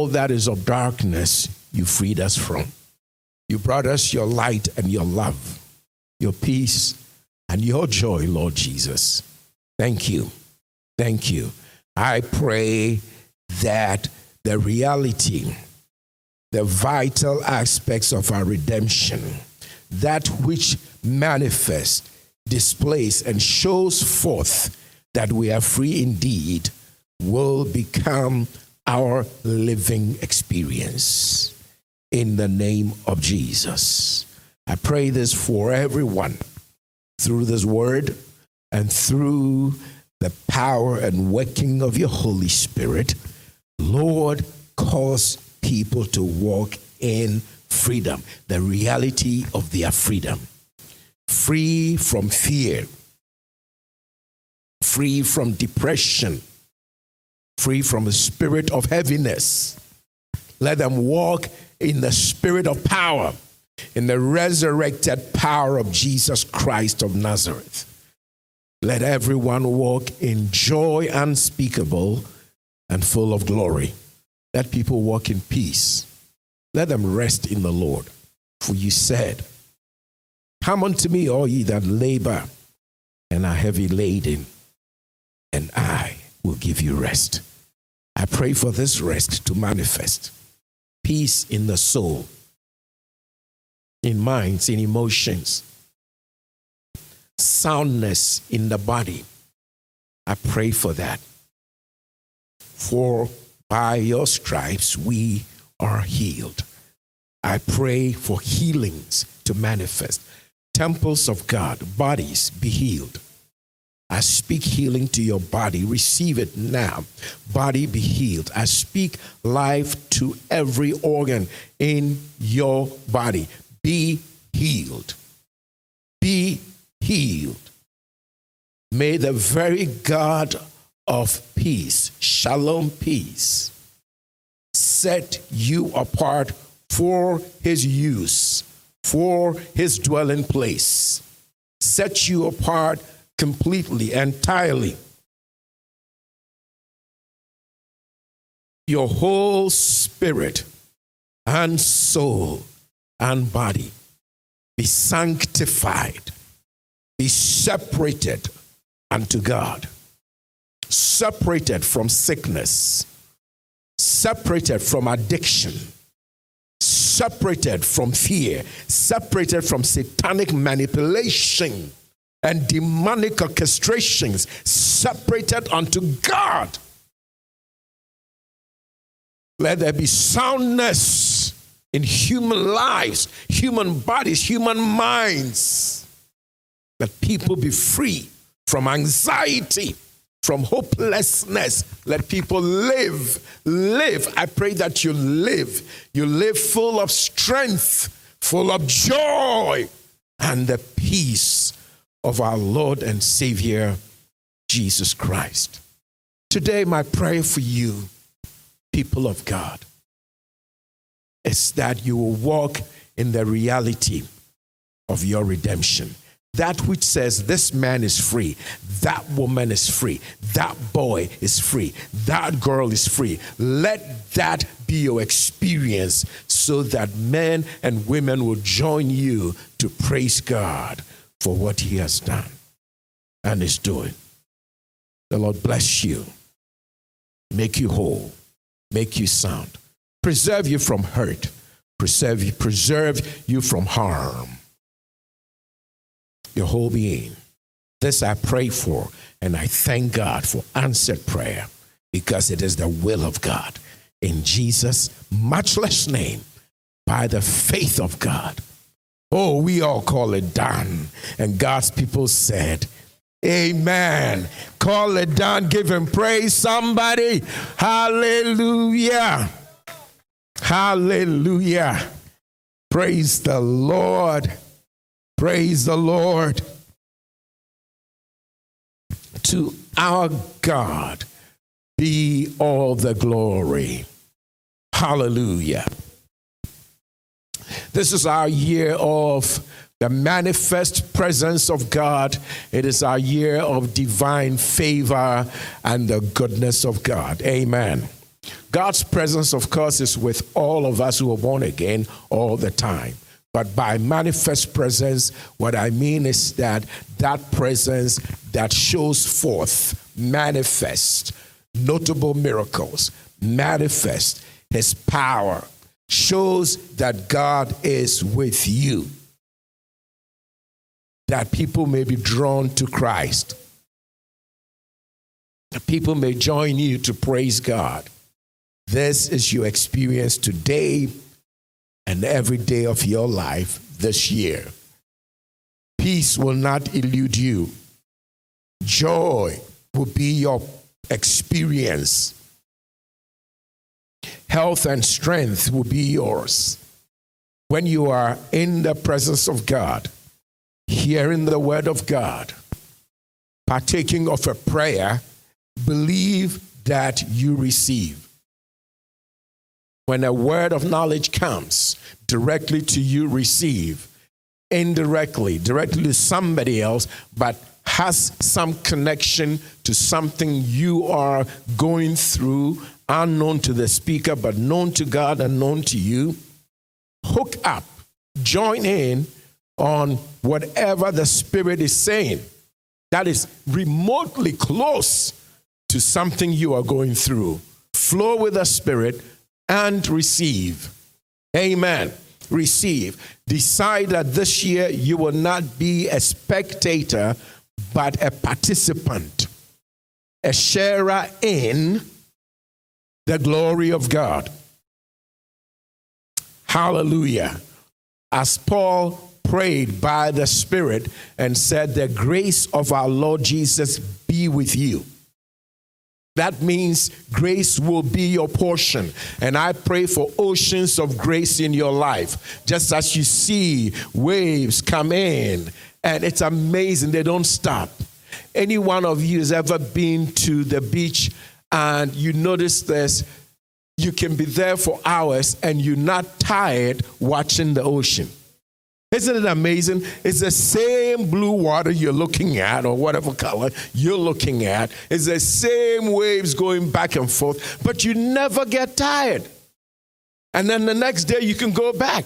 all that is of darkness, you freed us from. You brought us your light and your love, your peace and your joy, Lord Jesus. Thank you. Thank you. I pray that the reality, the vital aspects of our redemption, that which manifests, displays, and shows forth that we are free indeed, will become our living experience. In the name of Jesus. I pray this for everyone through this word and through the power and working of your Holy Spirit. Lord, cause people to walk in freedom, the reality of their freedom, free from fear, free from depression, free from the spirit of heaviness. Let them walk in the spirit of power, in the resurrected power of Jesus Christ of Nazareth. Let everyone walk in joy unspeakable and full of glory. Let people walk in peace. Let them rest in the Lord. For you said, Come unto me, all ye that labor and are heavy laden, and I will give you rest. I pray for this rest to manifest peace in the soul, in minds, in emotions, soundness in the body. I pray for that. For by your stripes we are healed. I pray for healings to manifest. Temples of God, bodies be healed. I speak healing to your body. Receive it now. Body be healed. I speak life to every organ in your body. Be healed. Be healed. May the very God of peace, shalom peace, set you apart for his use, for his dwelling place. Set you apart completely, entirely. Your whole spirit and soul and body be sanctified, be separated unto God, separated from sickness, separated from addiction, separated from fear, separated from satanic manipulation and demonic orchestrations, separated unto God. Let there be soundness in human lives, human bodies, human minds. Let people be free from anxiety, from hopelessness. Let people live. Live. I pray that you live. You live full of strength, full of joy, and the peace of our Lord and Savior, Jesus Christ. Today, my prayer for you, people of God, is that you will walk in the reality of your redemption. That which says this man is free, that woman is free, that boy is free, that girl is free. Let that be your experience so that men and women will join you to praise God for what he has done and is doing. The Lord bless you, make you whole, make you sound, preserve you from hurt, preserve you, preserve you from harm your whole being. This I pray for, and I thank God for answered prayer because it is the will of God. In Jesus' matchless name, by the faith of God. Oh, we all call it done. And God's people said, Amen. Call it done. Give him praise, somebody. Hallelujah. Hallelujah. Praise the Lord. Praise the Lord. To our God be all the glory. Hallelujah. This is our year of the manifest presence of God. It is our year of divine favor and the goodness of God. Amen. God's presence, of course, is with all of us who are born again all the time. But by manifest presence, what I mean is that that presence that shows forth, manifest, notable miracles, manifest his power, shows that God is with you, that people may be drawn to Christ. People may join you to praise God. This is your experience today and every day of your life this year. Peace will not elude you. Joy will be your experience. Health and strength will be yours. When you are in the presence of God, hearing the word of God, partaking of a prayer, believe that you receive. When a word of knowledge comes directly to you, receive. Indirectly, directly to somebody else, but has some connection to something you are going through, unknown to the speaker, but known to God and known to you. Hook up, join in on whatever the Spirit is saying that is remotely close to something you are going through. Flow with the Spirit and receive. Amen. Receive. Decide that this year you will not be a spectator, but a participant, a sharer in the glory of God. Hallelujah. As Paul prayed by the Spirit and said, The grace of our Lord Jesus be with you. That means grace will be your portion. And I pray for oceans of grace in your life. Just as you see waves come in, and it's amazing, they don't stop. Any one of you has ever been to the beach and you notice this, you can be there for hours and you're not tired watching the ocean. Isn't it amazing? It's the same blue water you're looking at, or whatever color you're looking at. It's the same waves going back and forth, but you never get tired. And then the next day you can go back.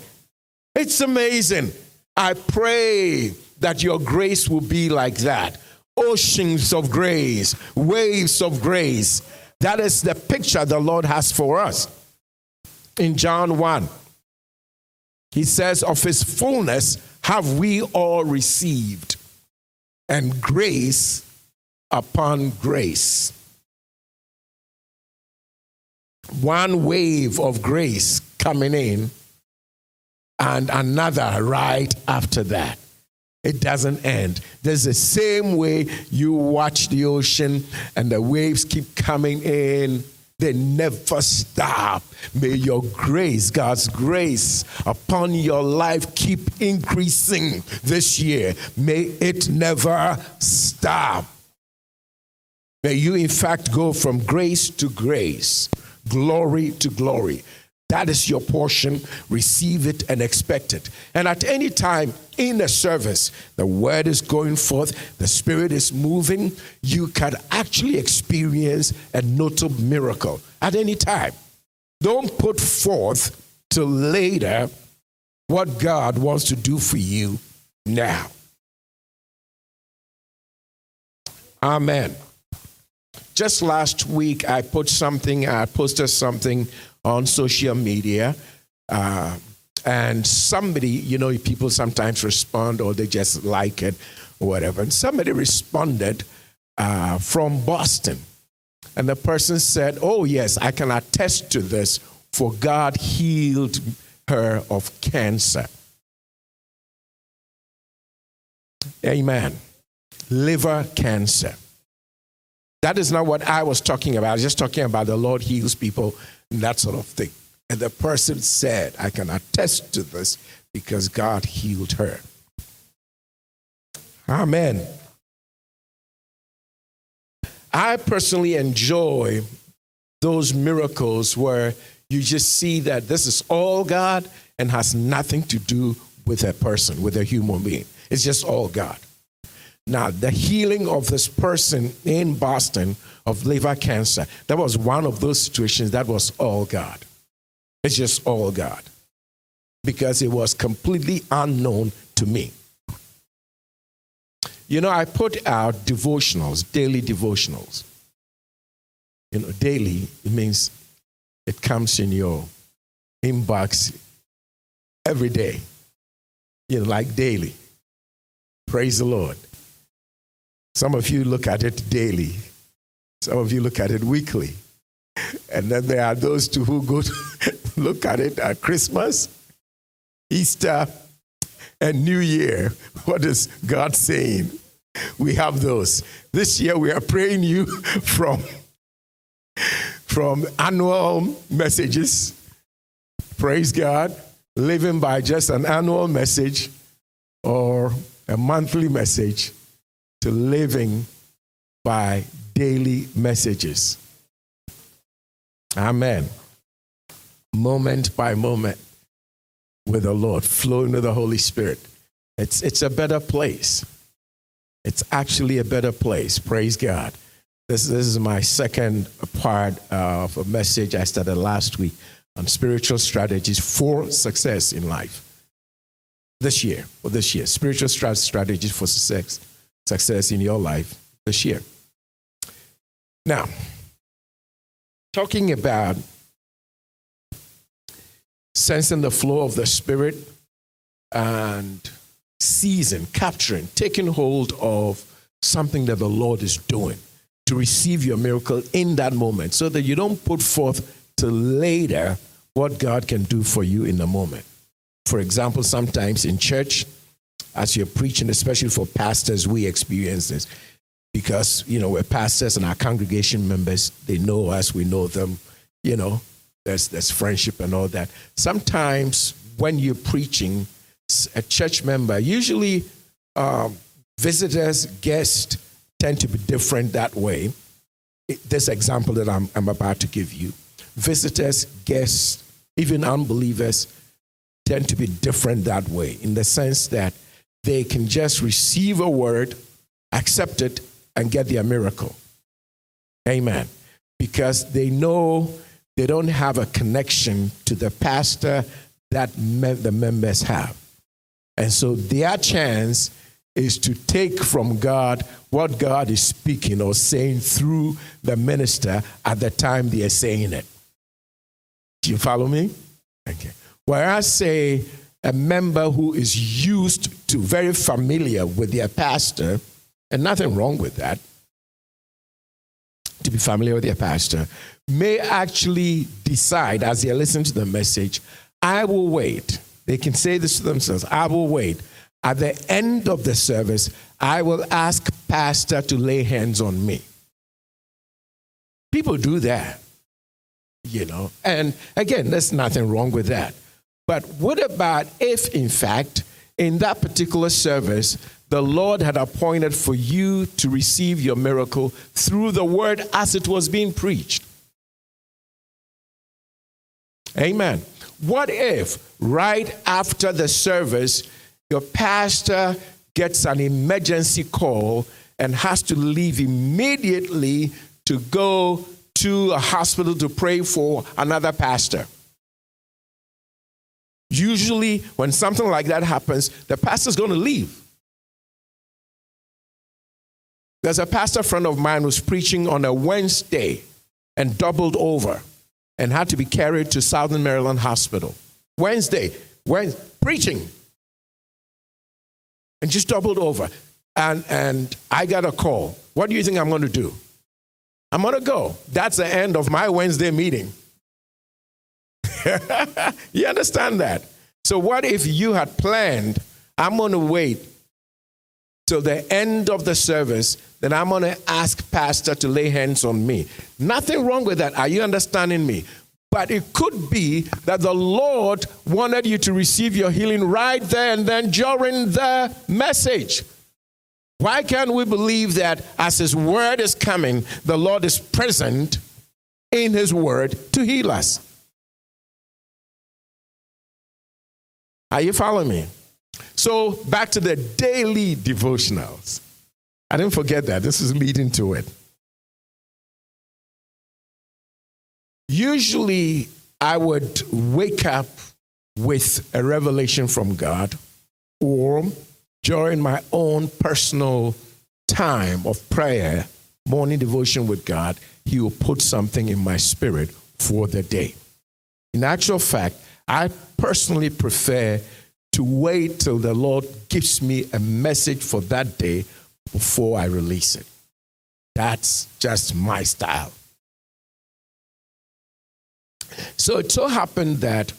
It's amazing. I pray that your grace will be like that oceans of grace, waves of grace. That is the picture the Lord has for us. In John 1, he says, Of his fullness have we all received, and grace upon grace. One wave of grace coming in, and another right after that. It doesn't end. There's the same way you watch the ocean and the waves keep coming in they never stop. May your grace, God's grace upon your life keep increasing this year. May it never stop. May you, in fact, go from grace to grace, glory to glory. That is your portion. Receive it and expect it. And at any time in the service, the word is going forth, the spirit is moving, you can actually experience a notable miracle at any time. Don't put forth till later what God wants to do for you now. Amen. Just last week, I put something, I posted something on social media. Uh, and somebody, you know, people sometimes respond or they just like it or whatever. And somebody responded uh, from Boston. And the person said, Oh, yes, I can attest to this, for God healed her of cancer. Amen. Liver cancer. That is not what I was talking about. I was just talking about the Lord heals people and that sort of thing. And the person said, I can attest to this because God healed her. Amen. I personally enjoy those miracles where you just see that this is all God and has nothing to do with a person, with a human being. It's just all God. Now, the healing of this person in Boston of liver cancer, that was one of those situations that was all God. It's just all God. Because it was completely unknown to me. You know, I put out devotionals, daily devotionals. You know, daily, it means it comes in your inbox every day. You know, like daily. Praise the Lord. Some of you look at it daily, some of you look at it weekly. And then there are those two who go to look at it at Christmas, Easter, and New Year. What is God saying? We have those. This year we are praying you from, from annual messages. Praise God. Living by just an annual message or a monthly message to living by daily messages. Amen. Moment by moment with the Lord, flowing with the Holy Spirit. It's, it's a better place. It's actually a better place. Praise God. This, this is my second part of a message I started last week on spiritual strategies for success in life. This year, or this year, spiritual strategies for success, success in your life this year. Now, talking about sensing the flow of the Spirit and seizing, capturing, taking hold of something that the Lord is doing to receive your miracle in that moment so that you don't put forth to later what God can do for you in the moment. For example, sometimes in church, as you're preaching, especially for pastors, we experience this because, you know, we're pastors and our congregation members, they know us, we know them, you know, there's, there's friendship and all that. Sometimes when you're preaching, a church member, usually um, visitors, guests tend to be different that way. This example that I'm, I'm about to give you visitors, guests, even unbelievers tend to be different that way in the sense that they can just receive a word, accept it, and get their miracle. Amen. Because they know they don't have a connection to the pastor that the members have. And so their chance is to take from God what God is speaking or saying through the minister at the time they are saying it. Do you follow me? Okay. Where I say, a member who is used to, very familiar with their pastor, and nothing wrong with that, to be familiar with their pastor, may actually decide as they listen to the message, I will wait they can say this to themselves I will wait. At the end of the service, I will ask Pastor to lay hands on me. People do that, you know. And again, there's nothing wrong with that. But what about if, in fact, in that particular service, the Lord had appointed for you to receive your miracle through the word as it was being preached? Amen. What if right after the service, your pastor gets an emergency call and has to leave immediately to go to a hospital to pray for another pastor? Usually, when something like that happens, the pastor's going to leave. There's a pastor friend of mine who's preaching on a Wednesday and doubled over and had to be carried to Southern Maryland Hospital. Wednesday, Wednesday preaching. And just doubled over. And, and I got a call. What do you think I'm going to do? I'm going to go. That's the end of my Wednesday meeting. you understand that? So, what if you had planned, I'm going to wait till the end of the service, then I'm going to ask Pastor to lay hands on me. Nothing wrong with that. Are you understanding me? But it could be that the Lord wanted you to receive your healing right there and then during the message. Why can't we believe that as His word is coming, the Lord is present in His word to heal us? Are you following me? So, back to the daily devotionals. I didn't forget that. This is leading to it. Usually, I would wake up with a revelation from God or during my own personal time of prayer, morning devotion with God, He will put something in my spirit for the day. In actual fact, I personally prefer to wait till the Lord gives me a message for that day before I release it. That's just my style. So it so happened that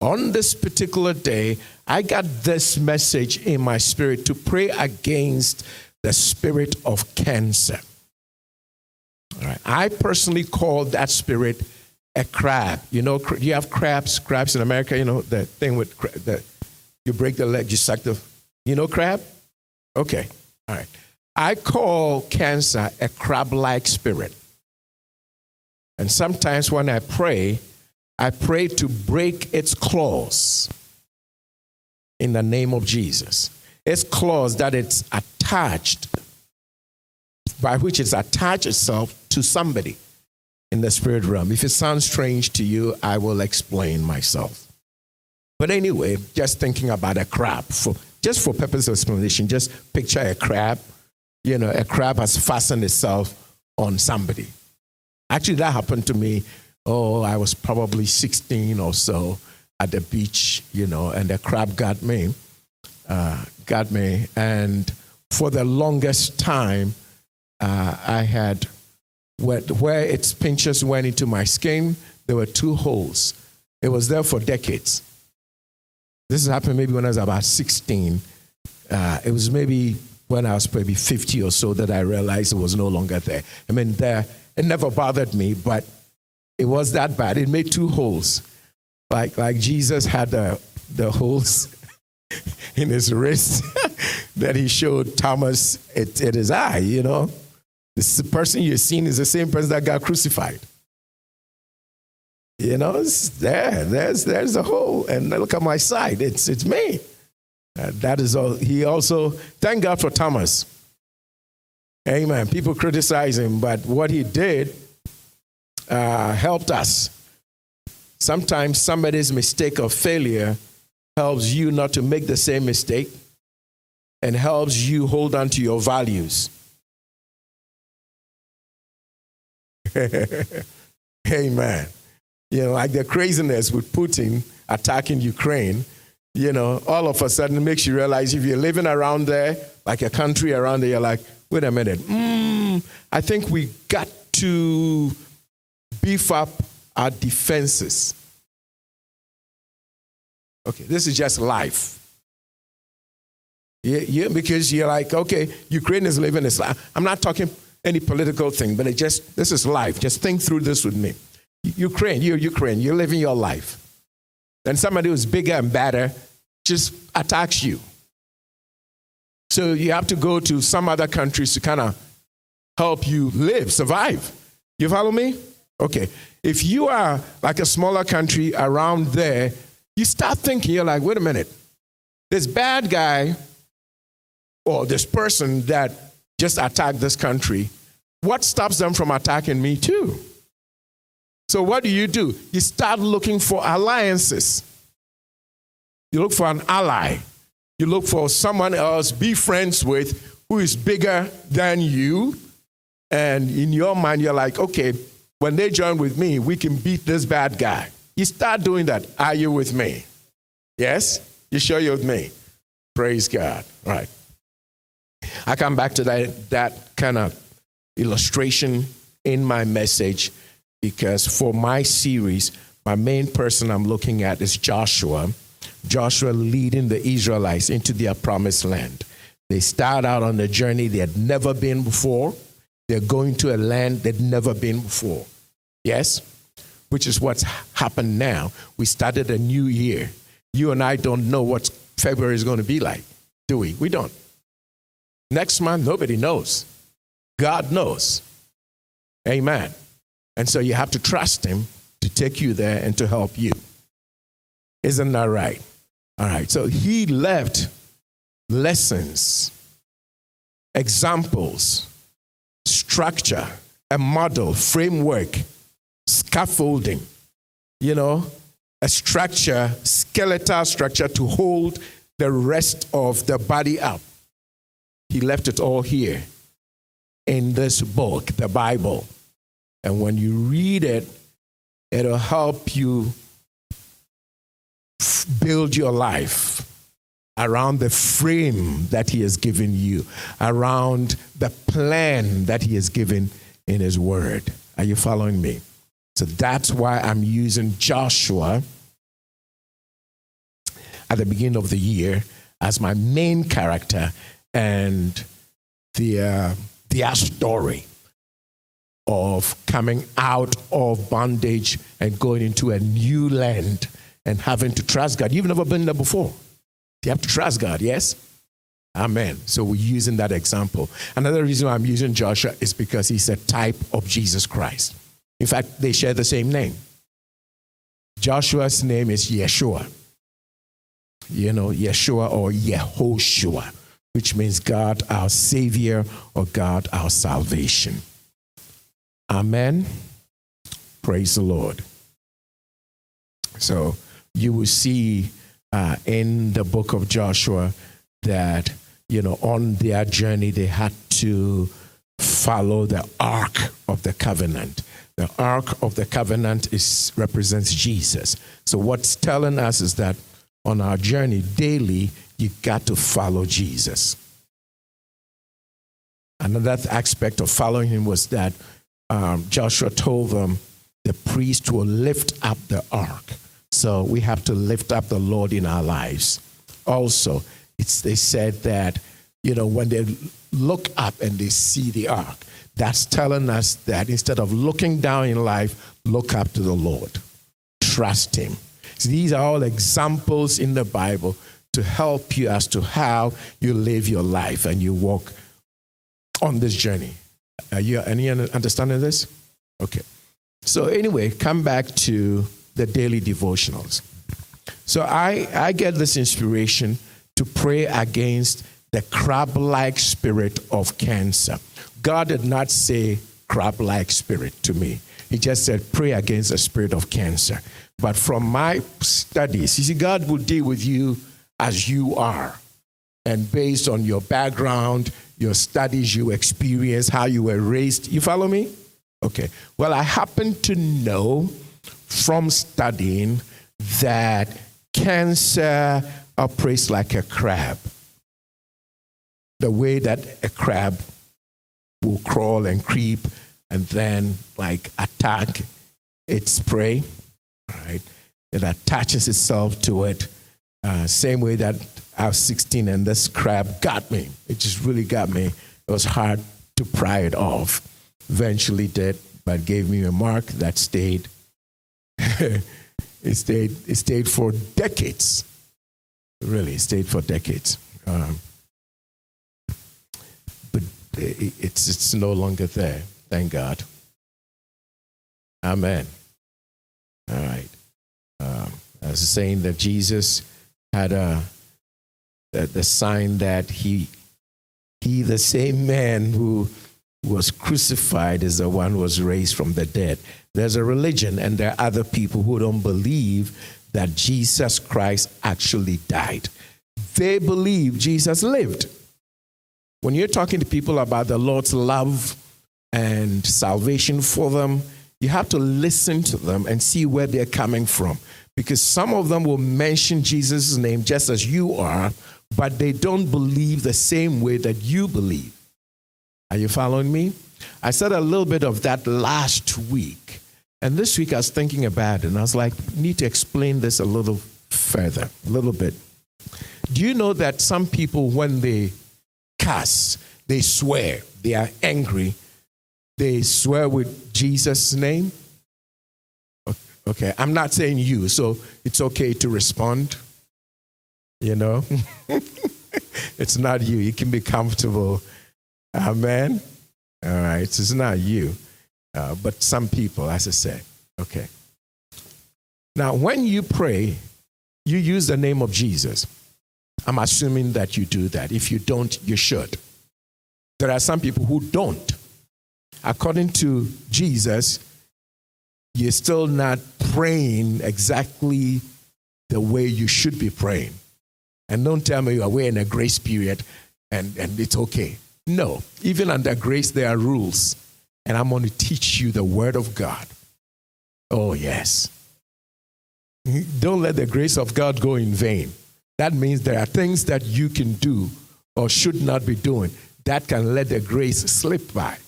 on this particular day, I got this message in my spirit to pray against the spirit of cancer. I personally call that spirit a crab. You know, you have crabs, crabs in America, you know, the thing with the, you break the leg, you suck the, you know, crab? Okay. All right. I call cancer a crab like spirit. And sometimes when I pray, I pray to break its claws in the name of Jesus. Its claws that it's attached, by which it's attached itself to somebody in the spirit realm. If it sounds strange to you, I will explain myself. But anyway, just thinking about a crab, for, just for purpose of explanation, just picture a crab. You know, a crab has fastened itself on somebody. Actually, that happened to me oh, I was probably 16 or so at the beach, you know, and the crab got me, uh, got me. And for the longest time, uh, I had, where, where its pinches went into my skin, there were two holes. It was there for decades. This happened maybe when I was about 16. Uh, it was maybe when I was maybe 50 or so that I realized it was no longer there. I mean, there, it never bothered me, but it was that bad. It made two holes. Like, like Jesus had the, the holes in his wrist that he showed Thomas at, at his eye, you know. This person you're seeing is the same person that got crucified. You know, it's there. There's, there's a hole. And look at my side. It's, it's me. Uh, that is all. He also, thank God for Thomas. Amen. People criticize him, but what he did uh, helped us. Sometimes somebody's mistake or failure helps you not to make the same mistake and helps you hold on to your values. Amen. You know, like the craziness with Putin attacking Ukraine, you know, all of a sudden makes you realize if you're living around there, like a country around there, you're like, wait a minute, mm, I think we got to beef up our defenses. Okay, this is just life. Yeah, yeah, because you're like, okay, Ukraine is living this life. I'm not talking any political thing, but it just this is life. Just think through this with me. Ukraine, you're Ukraine, you're living your life. Then somebody who's bigger and better just attacks you. So you have to go to some other countries to kind of help you live, survive. You follow me? Okay. If you are like a smaller country around there, you start thinking, you're like, wait a minute, this bad guy or this person that just attacked this country, what stops them from attacking me too? So, what do you do? You start looking for alliances. You look for an ally. You look for someone else, be friends with, who is bigger than you. And in your mind, you're like, okay, when they join with me, we can beat this bad guy. You start doing that. Are you with me? Yes? You sure you're with me? Praise God. All right. I come back to that, that kind of illustration in my message because for my series, my main person I'm looking at is Joshua. Joshua leading the Israelites into their promised land. They start out on a journey they had never been before. They're going to a land they'd never been before. Yes? Which is what's happened now. We started a new year. You and I don't know what February is going to be like, do we? We don't. Next month, nobody knows. God knows. Amen. And so you have to trust Him to take you there and to help you. Isn't that right? All right. So He left lessons examples, structure, a model, framework, scaffolding, you know, a structure, skeletal structure to hold the rest of the body up. He left it all here in this book, the Bible. And when you read it, it'll help you build your life around the frame that He has given you, around the plan that He has given in His Word. Are you following me? So that's why I'm using Joshua at the beginning of the year as my main character and the, uh, their story of coming out of bondage and going into a new land and having to trust God. You've never been there before. You have to trust God, yes? Amen. So we're using that example. Another reason I'm using Joshua is because he's a type of Jesus Christ. In fact, they share the same name. Joshua's name is Yeshua. You know, Yeshua or Yehoshua, which means God our Savior or God our salvation. Amen. Praise the Lord. So you will see uh, in the book of Joshua that, you know, on their journey, they had to follow the Ark of the Covenant. The Ark of the Covenant is, represents Jesus. So, what's telling us is that on our journey daily, you got to follow Jesus. Another aspect of following him was that um, Joshua told them the priest will lift up the ark. So we have to lift up the Lord in our lives. Also, it's, they said that, you know, when they look up and they see the ark, that's telling us that instead of looking down in life, look up to the Lord. Trust Him. So these are all examples in the Bible to help you as to how you live your life and you walk on this journey. Are you any understanding this? Okay. So anyway, come back to the daily devotionals. So I, I get this inspiration to pray against the crab like spirit of cancer. God did not say crab like spirit to me, He just said pray against the spirit of cancer. But from my studies, you see, God will deal with you as you are. And based on your background, your studies, your experience, how you were raised. You follow me? Okay. Well, I happen to know from studying that cancer operates like a crab. The way that a crab will crawl and creep and then like attack its prey, right? It attaches itself to it. Uh, same way that I was 16 and this crab got me. It just really got me. It was hard to pry it off. Eventually did, but gave me a mark that stayed it stayed. It stayed for decades. Really, it stayed for decades. Um, but it, it's it's no longer there. Thank God. Amen. All right. Um, I was saying that Jesus had a the, the sign that he he the same man who was crucified is the one who was raised from the dead. There's a religion, and there are other people who don't believe that Jesus Christ actually died. They believe Jesus lived. When you're talking to people about the Lord's love and salvation for them, you have to listen to them and see where they're coming from. Because some of them will mention Jesus' name just as you are, but they don't believe the same way that you believe. Are you following me? I said a little bit of that last week. And this week I was thinking about it and I was like, need to explain this a little further, a little bit. Do you know that some people, when they curse, they swear, they are angry, they swear with Jesus' name? Okay, I'm not saying you, so it's okay to respond. You know? it's not you. You can be comfortable Amen. All right. It's not you, uh, but some people, as I said. Okay. Now, when you pray, you use the name of Jesus. I'm assuming that you do that. If you don't, you should. there are some people who don't. According to Jesus, you're still not praying exactly the way you should be praying. And don't tell me you're away in a grace period and, and it's okay. No, even under grace, there are rules. And I'm going to teach you the word of God. Oh, yes. Don't let the grace of God go in vain. That means there are things that you can do or should not be doing that can let the grace slip by.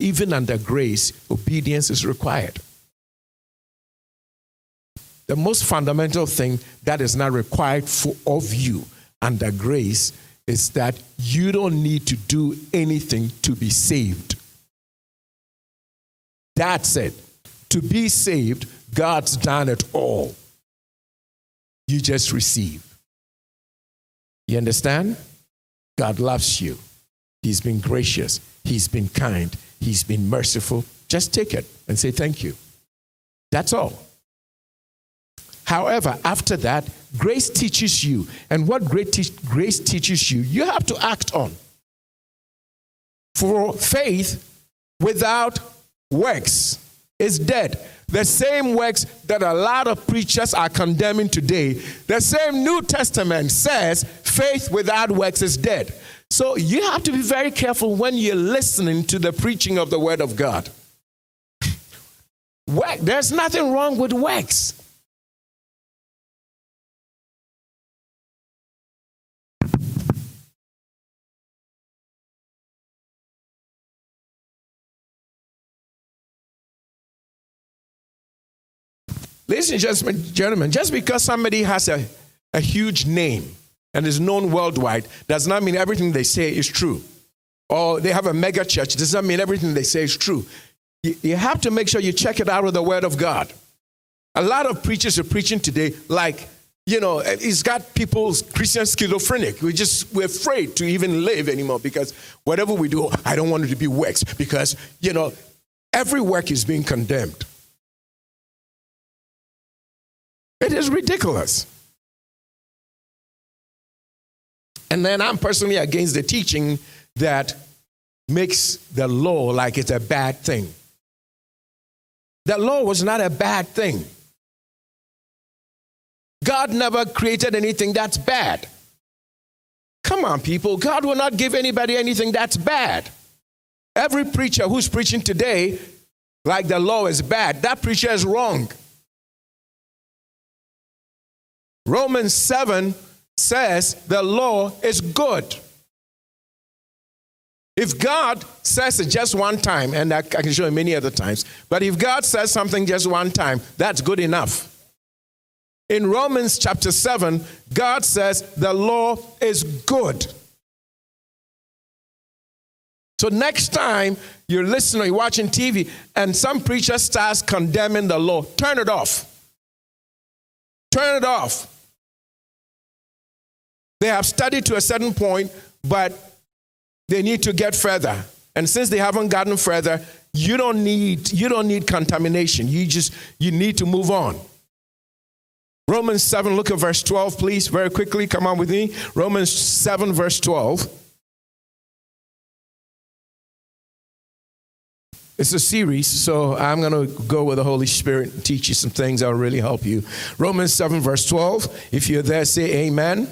Even under grace, obedience is required. The most fundamental thing that is not required for, of you under grace is that you don't need to do anything to be saved. That's it. To be saved, God's done it all. You just receive. You understand? God loves you. He's been gracious. He's been kind. He's been merciful. Just take it and say thank you. That's all. However, after that, grace teaches you. And what grace teaches you, you have to act on. For faith without works is dead. The same works that a lot of preachers are condemning today, the same New Testament says faith without works is dead. So you have to be very careful when you're listening to the preaching of the Word of God. Work, There's nothing wrong with works. Ladies and gentlemen, just because somebody has a, a huge name and is known worldwide does not mean everything they say is true. Or they have a mega church does not mean everything they say is true. You, you have to make sure you check it out with the Word of God. A lot of preachers are preaching today like, you know, it's got people's Christian schizophrenic. We just, we're afraid to even live anymore because whatever we do, I don't want it to be works because, you know, every work is being condemned. It is ridiculous. And then I'm personally against the teaching that makes the law like it's a bad thing. The law was not a bad thing. God never created anything that's bad. Come on, people. God will not give anybody anything that's bad. Every preacher who's preaching today, like the law is bad, that preacher is wrong. Romans 7 says the law is good. If God says it just one time, and I can show you many other times, but if God says something just one time, that's good enough. In Romans chapter 7, God says the law is good. So next time you're listening or you're watching TV and some preacher starts condemning the law, turn it off. Turn it off. They have studied to a certain point, but they need to get further. And since they haven't gotten further, you don't need you don't need contamination. You just you need to move on. Romans 7, look at verse 12, please, very quickly. Come on with me. Romans 7, verse 12. It's a series, so I'm going to go with the Holy Spirit and teach you some things that will really help you. Romans 7, verse 12. If you're there, say amen.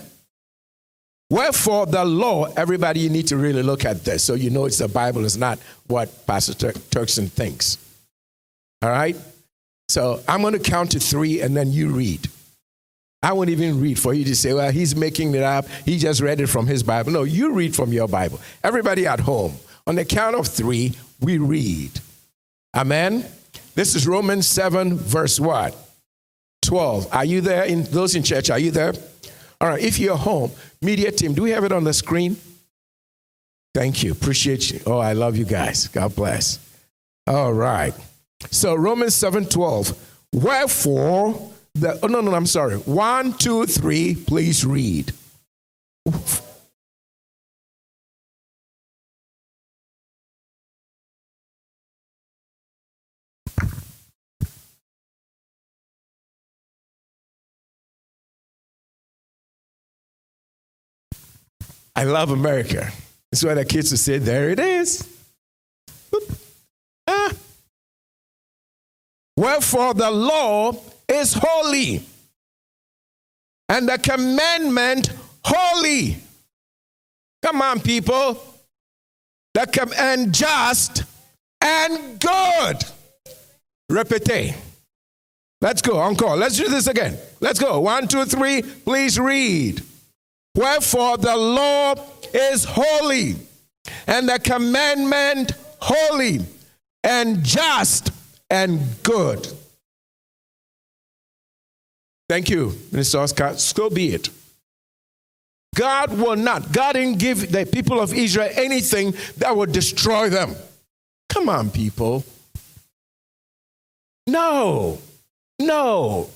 Wherefore, the law, everybody, you need to really look at this so you know it's the Bible, is not what Pastor Tur- Turkson thinks. All right? So I'm going to count to three and then you read. I won't even read for you to say, well, he's making it up. He just read it from his Bible. No, you read from your Bible. Everybody at home, on the count of three, we read. Amen? This is Romans 7, verse what? 12. Are you there? In those in church, are you there? All right, if you're home, media team, do we have it on the screen? Thank you. Appreciate you. Oh, I love you guys. God bless. All right. So Romans 7:12. Wherefore the oh no no I'm sorry. One, two, three, please read. I love America. That's why the kids will say, There it is. Ah. Wherefore the law is holy, and the commandment holy. Come on, people. The com- and just and good. Repete. Let's go, encore. Let's do this again. Let's go. One, two, three. Please read. Wherefore the law is holy, and the commandment holy, and just and good. Thank you, Mr. Oscar. So be it. God will not, God didn't give the people of Israel anything that would destroy them. Come on, people. No. No.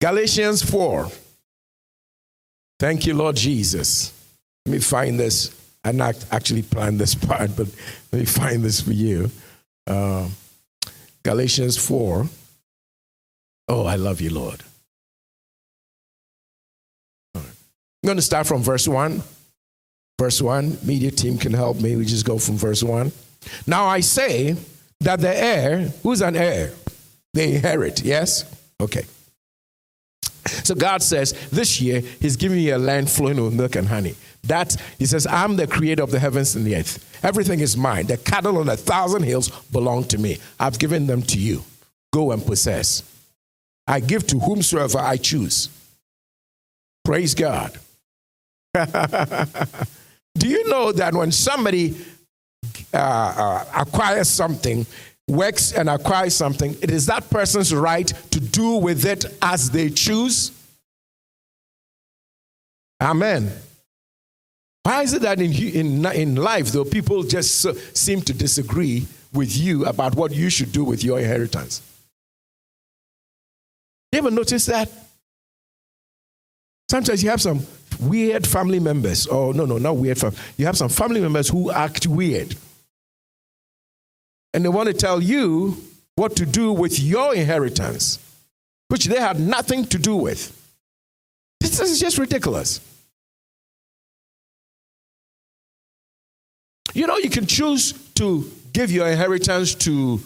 Galatians 4. Thank you, Lord Jesus. Let me find this. I not actually planned this part, but let me find this for you. Uh, Galatians 4. Oh, I love you, Lord. I'm going to start from verse 1. Verse 1, media team can help me. We just go from verse 1. Now I say that the heir, who's an heir? They inherit, yes? Okay. So God says, this year, He's giving you a land flowing with milk and honey. That, He says, I'm the creator of the heavens and the earth. Everything is mine. The cattle on a thousand hills belong to me. I've given them to you. Go and possess. I give to whomsoever I choose. Praise God. Do you know that when somebody uh, uh, acquires something, works and acquires something, it is that person's right to do with it as they choose? Amen. Why is it that in, in, in life, though, people just seem to disagree with you about what you should do with your inheritance? You ever notice that? Sometimes you have some weird family members, or no, no, not weird. You have some family members who act weird. And they want to tell you what to do with your inheritance, which they had nothing to do with. This is just ridiculous. You know, you can choose to give your inheritance to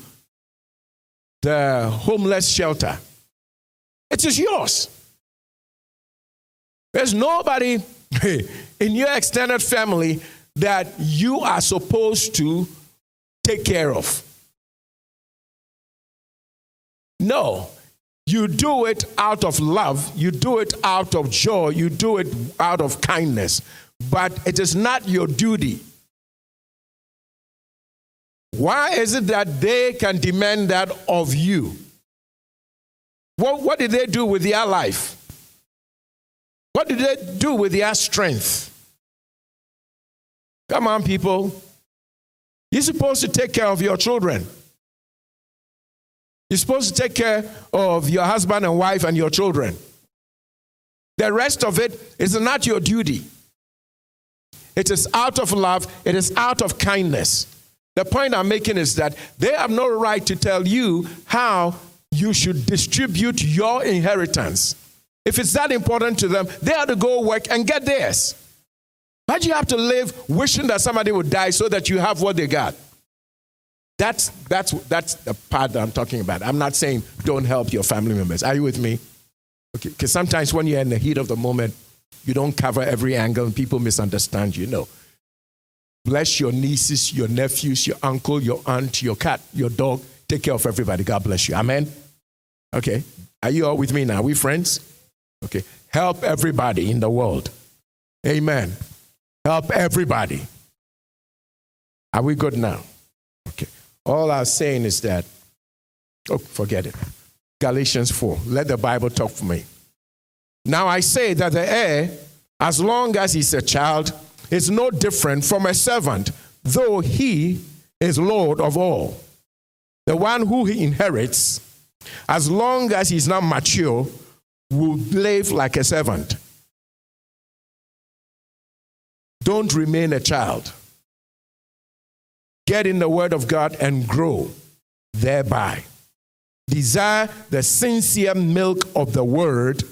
the homeless shelter. It is yours. There's nobody in your extended family that you are supposed to take care of. No, you do it out of love, you do it out of joy, you do it out of kindness, but it is not your duty. Why is it that they can demand that of you? What, what did they do with their life? What did they do with their strength? Come on, people. You're supposed to take care of your children. You're supposed to take care of your husband and wife and your children. The rest of it is not your duty. It is out of love, it is out of kindness. The point I'm making is that they have no right to tell you how you should distribute your inheritance. If it's that important to them, they have to go work and get theirs. Why do you have to live wishing that somebody would die so that you have what they got? That's, that's, that's the part that I'm talking about. I'm not saying don't help your family members. Are you with me? Okay, because sometimes when you're in the heat of the moment, you don't cover every angle and people misunderstand you. No. Bless your nieces, your nephews, your uncle, your aunt, your cat, your dog. Take care of everybody. God bless you. Amen. Okay. Are you all with me now? Are we friends? Okay. Help everybody in the world. Amen. Help everybody. Are we good now? Okay. All I'm saying is that, oh, forget it. Galatians 4. Let the Bible talk for me. Now I say that the heir, as long as he's a child, is no different from a servant, though he is Lord of all. The one who he inherits, as long as he's not mature, will live like a servant. Don't remain a child. Get in the Word of God and grow thereby. Desire the sincere milk of the word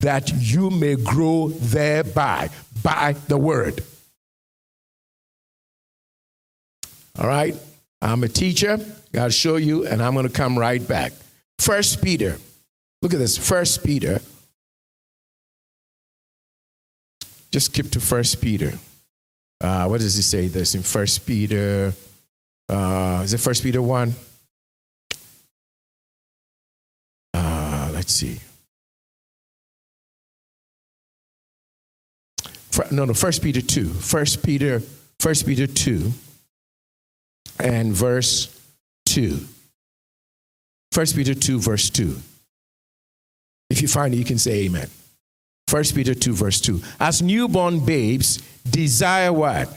that you may grow thereby, by the word. All right? I'm a teacher. I'll show you, and I'm going to come right back. First Peter. Look at this. First Peter. Just skip to First Peter. Uh, what does he say this in First Peter? Uh, is it First Peter 1? Uh, let's see. no, no, First Peter 2. First Peter, First Peter 2 and verse 2. First Peter 2, verse 2. If you find it, you can say amen. First Peter 2, verse 2. As newborn babes, desire what?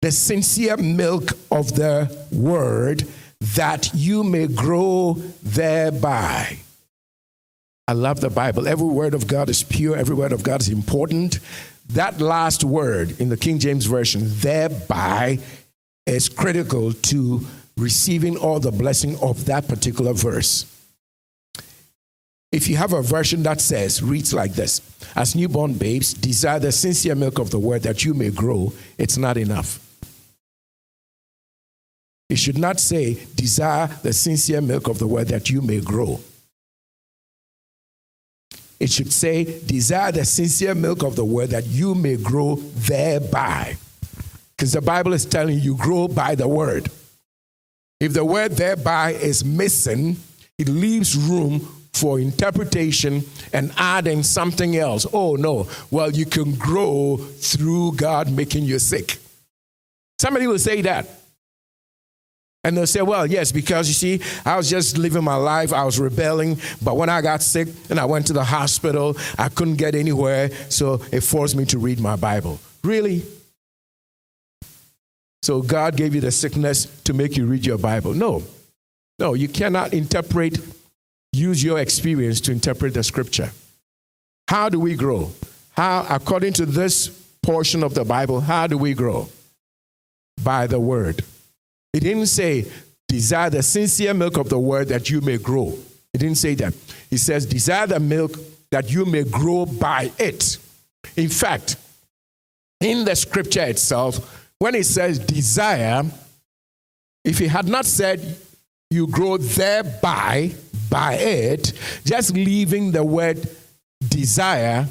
The sincere milk of the word that you may grow thereby. I love the Bible. Every word of God is pure, every word of God is important. That last word in the King James Version, thereby, is critical to receiving all the blessing of that particular verse. If you have a version that says, reads like this As newborn babes, desire the sincere milk of the word that you may grow, it's not enough. It should not say, desire the sincere milk of the word that you may grow. It should say, desire the sincere milk of the word that you may grow thereby. Because the Bible is telling you, grow by the word. If the word thereby is missing, it leaves room for interpretation and adding something else. Oh, no. Well, you can grow through God making you sick. Somebody will say that. And they'll say, well, yes, because you see, I was just living my life, I was rebelling, but when I got sick and I went to the hospital, I couldn't get anywhere, so it forced me to read my Bible. Really? So God gave you the sickness to make you read your Bible. No. No, you cannot interpret, use your experience to interpret the scripture. How do we grow? How, according to this portion of the Bible, how do we grow? By the word. It didn't say, desire the sincere milk of the word that you may grow. It didn't say that. It says, desire the milk that you may grow by it. In fact, in the scripture itself, when it says desire, if he had not said you grow thereby, by it, just leaving the word desire,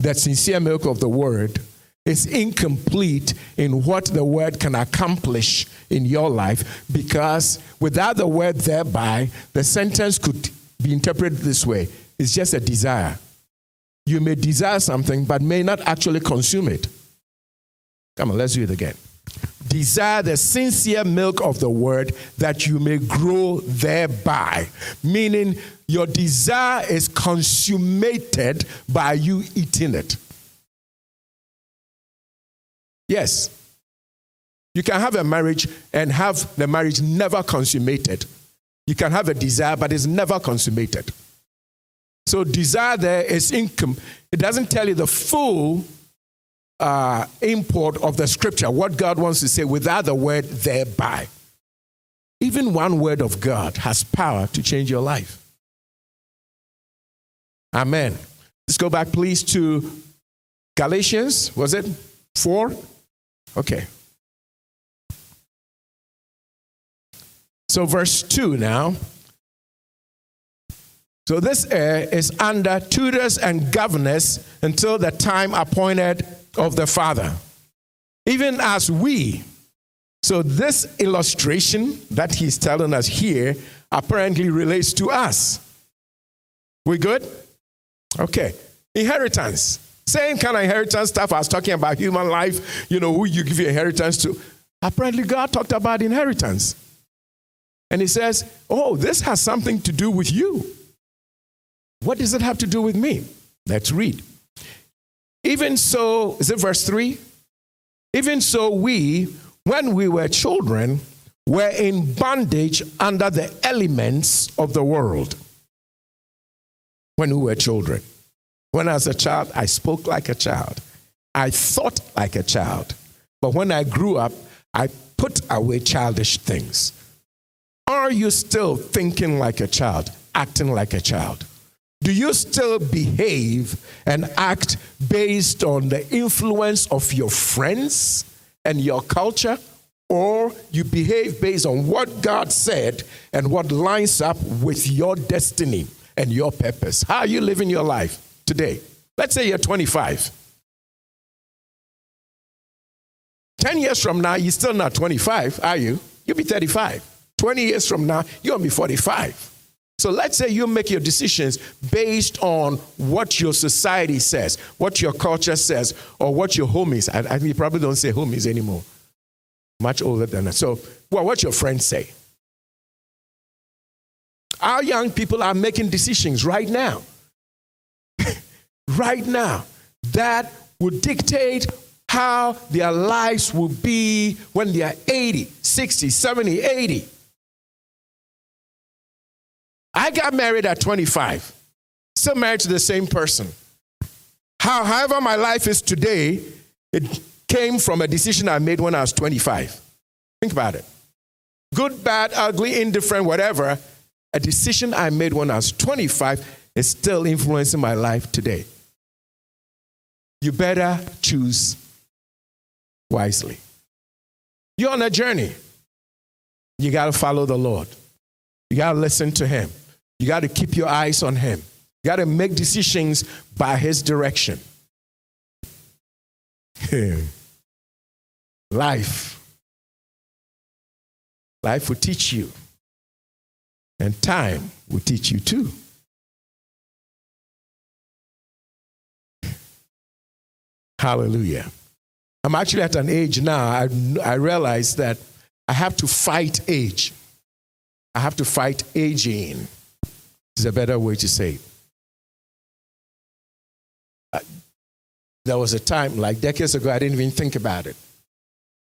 that sincere milk of the word, is incomplete in what the word can accomplish in your life because without the word thereby, the sentence could be interpreted this way it's just a desire. You may desire something, but may not actually consume it. Come on, let's do it again. Desire the sincere milk of the word that you may grow thereby. Meaning, your desire is consummated by you eating it. Yes. You can have a marriage and have the marriage never consummated. You can have a desire, but it's never consummated. So, desire there is income. It doesn't tell you the full uh, import of the scripture, what God wants to say without the word thereby. Even one word of God has power to change your life. Amen. Let's go back, please, to Galatians. Was it four? Okay. So, verse 2 now. So, this heir is under tutors and governors until the time appointed of the Father. Even as we, so this illustration that he's telling us here apparently relates to us. We good? Okay. Inheritance. Same kind of inheritance stuff I was talking about human life, you know, who you give your inheritance to. Apparently, God talked about inheritance. And he says, Oh, this has something to do with you. What does it have to do with me? Let's read. Even so, is it verse 3? Even so, we, when we were children, were in bondage under the elements of the world. When we were children. When I was a child, I spoke like a child. I thought like a child. But when I grew up, I put away childish things. Are you still thinking like a child, acting like a child? Do you still behave and act based on the influence of your friends and your culture? Or you behave based on what God said and what lines up with your destiny and your purpose? How are you living your life today? Let's say you're 25. 10 years from now, you're still not 25, are you? You'll be 35. 20 years from now, you'll be 45. So let's say you make your decisions based on what your society says, what your culture says, or what your homies. I, I you probably don't say homies anymore. Much older than that. So, well, what your friends say. Our young people are making decisions right now. right now. That would dictate how their lives will be when they are 80, 60, 70, 80. I got married at 25, still married to the same person. How, however, my life is today, it came from a decision I made when I was 25. Think about it. Good, bad, ugly, indifferent, whatever, a decision I made when I was 25 is still influencing my life today. You better choose wisely. You're on a journey. You got to follow the Lord. You got to listen to Him. You got to keep your eyes on Him. You got to make decisions by His direction. Life. Life will teach you, and time will teach you too. Hallelujah. I'm actually at an age now, I, I realize that I have to fight age. I have to fight aging is a better way to say it. there was a time, like decades ago, I didn't even think about it.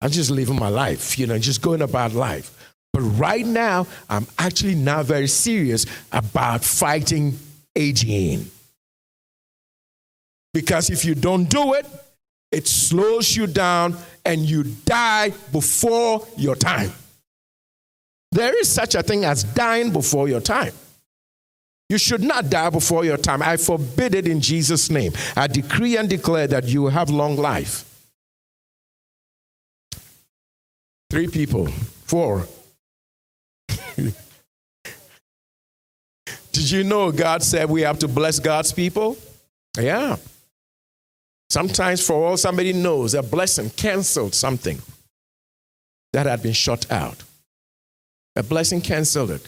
I'm just living my life, you know, just going about life. But right now, I'm actually now very serious about fighting aging. Because if you don't do it, it slows you down and you die before your time. There is such a thing as dying before your time. You should not die before your time. I forbid it in Jesus' name. I decree and declare that you have long life. Three people, four. Did you know God said we have to bless God's people? Yeah. Sometimes, for all somebody knows, a blessing canceled something that had been shut out. A blessing canceled it.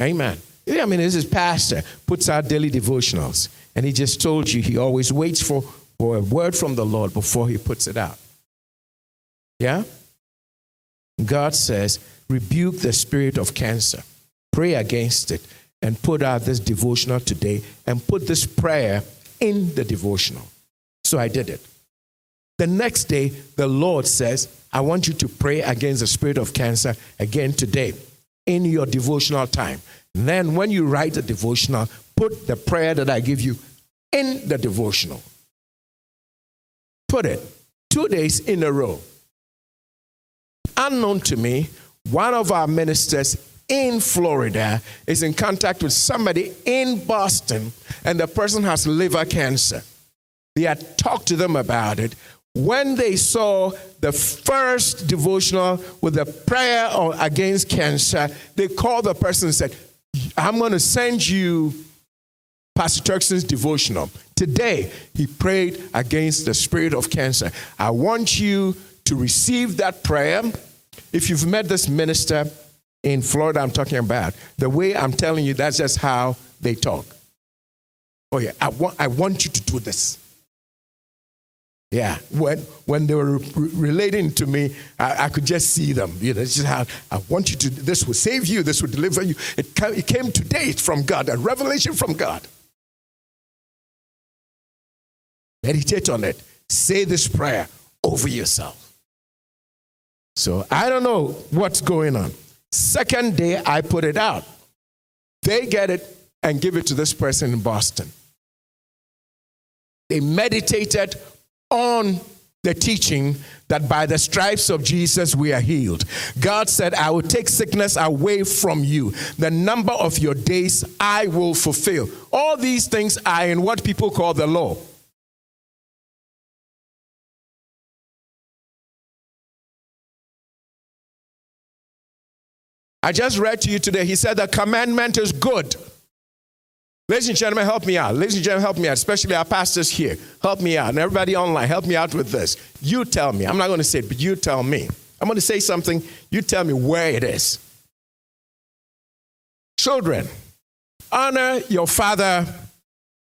Amen. I mean, this is pastor, puts out daily devotionals, and he just told you he always waits for, for a word from the Lord before he puts it out. Yeah? God says, rebuke the spirit of cancer, pray against it, and put out this devotional today, and put this prayer in the devotional. So I did it. The next day, the Lord says, I want you to pray against the spirit of cancer again today in your devotional time. Then, when you write the devotional, put the prayer that I give you in the devotional. Put it two days in a row. Unknown to me, one of our ministers in Florida is in contact with somebody in Boston, and the person has liver cancer. They had talked to them about it. When they saw the first devotional with the prayer against cancer, they called the person and said, I'm going to send you Pastor Turkson's devotional. Today, he prayed against the spirit of cancer. I want you to receive that prayer. If you've met this minister in Florida, I'm talking about, the way I'm telling you, that's just how they talk. Oh, yeah, I want, I want you to do this. Yeah, when, when they were re- relating to me, I, I, could just see them. You know, just how I want you to, this will save you, this will deliver you. It, it came today from God, a revelation from God. Meditate on it. Say this prayer over yourself. So I don't know what's going on. Second day, I put it out. They get it and give it to this person in Boston. They meditated on the teaching that by the stripes of Jesus we are healed. God said, I will take sickness away from you. The number of your days I will fulfill. All these things are in what people call the law. I just read to you today, he said the commandment is good. Ladies and gentlemen, help me out. Ladies and gentlemen, help me out, especially our pastors here. Help me out. And everybody online, help me out with this. You tell me. I'm not going to say it, but you tell me. I'm going to say something. You tell me where it is. Children, honor your father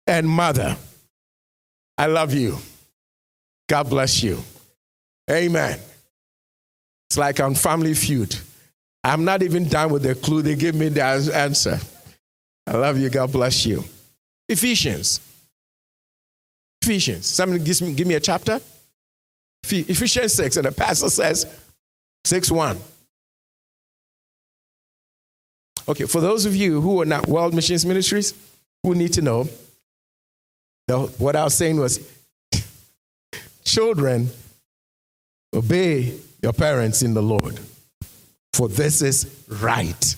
and mother. I love you. God bless you. Amen. It's like on Family Feud. I'm not even done with the clue. They give me the answer. I love you. God bless you. Ephesians. Ephesians. Somebody gives me, give me a chapter. Ephesians 6, and the pastor says 6 1. Okay, for those of you who are not World Missions Ministries, who need to know, what I was saying was children, obey your parents in the Lord for this is right.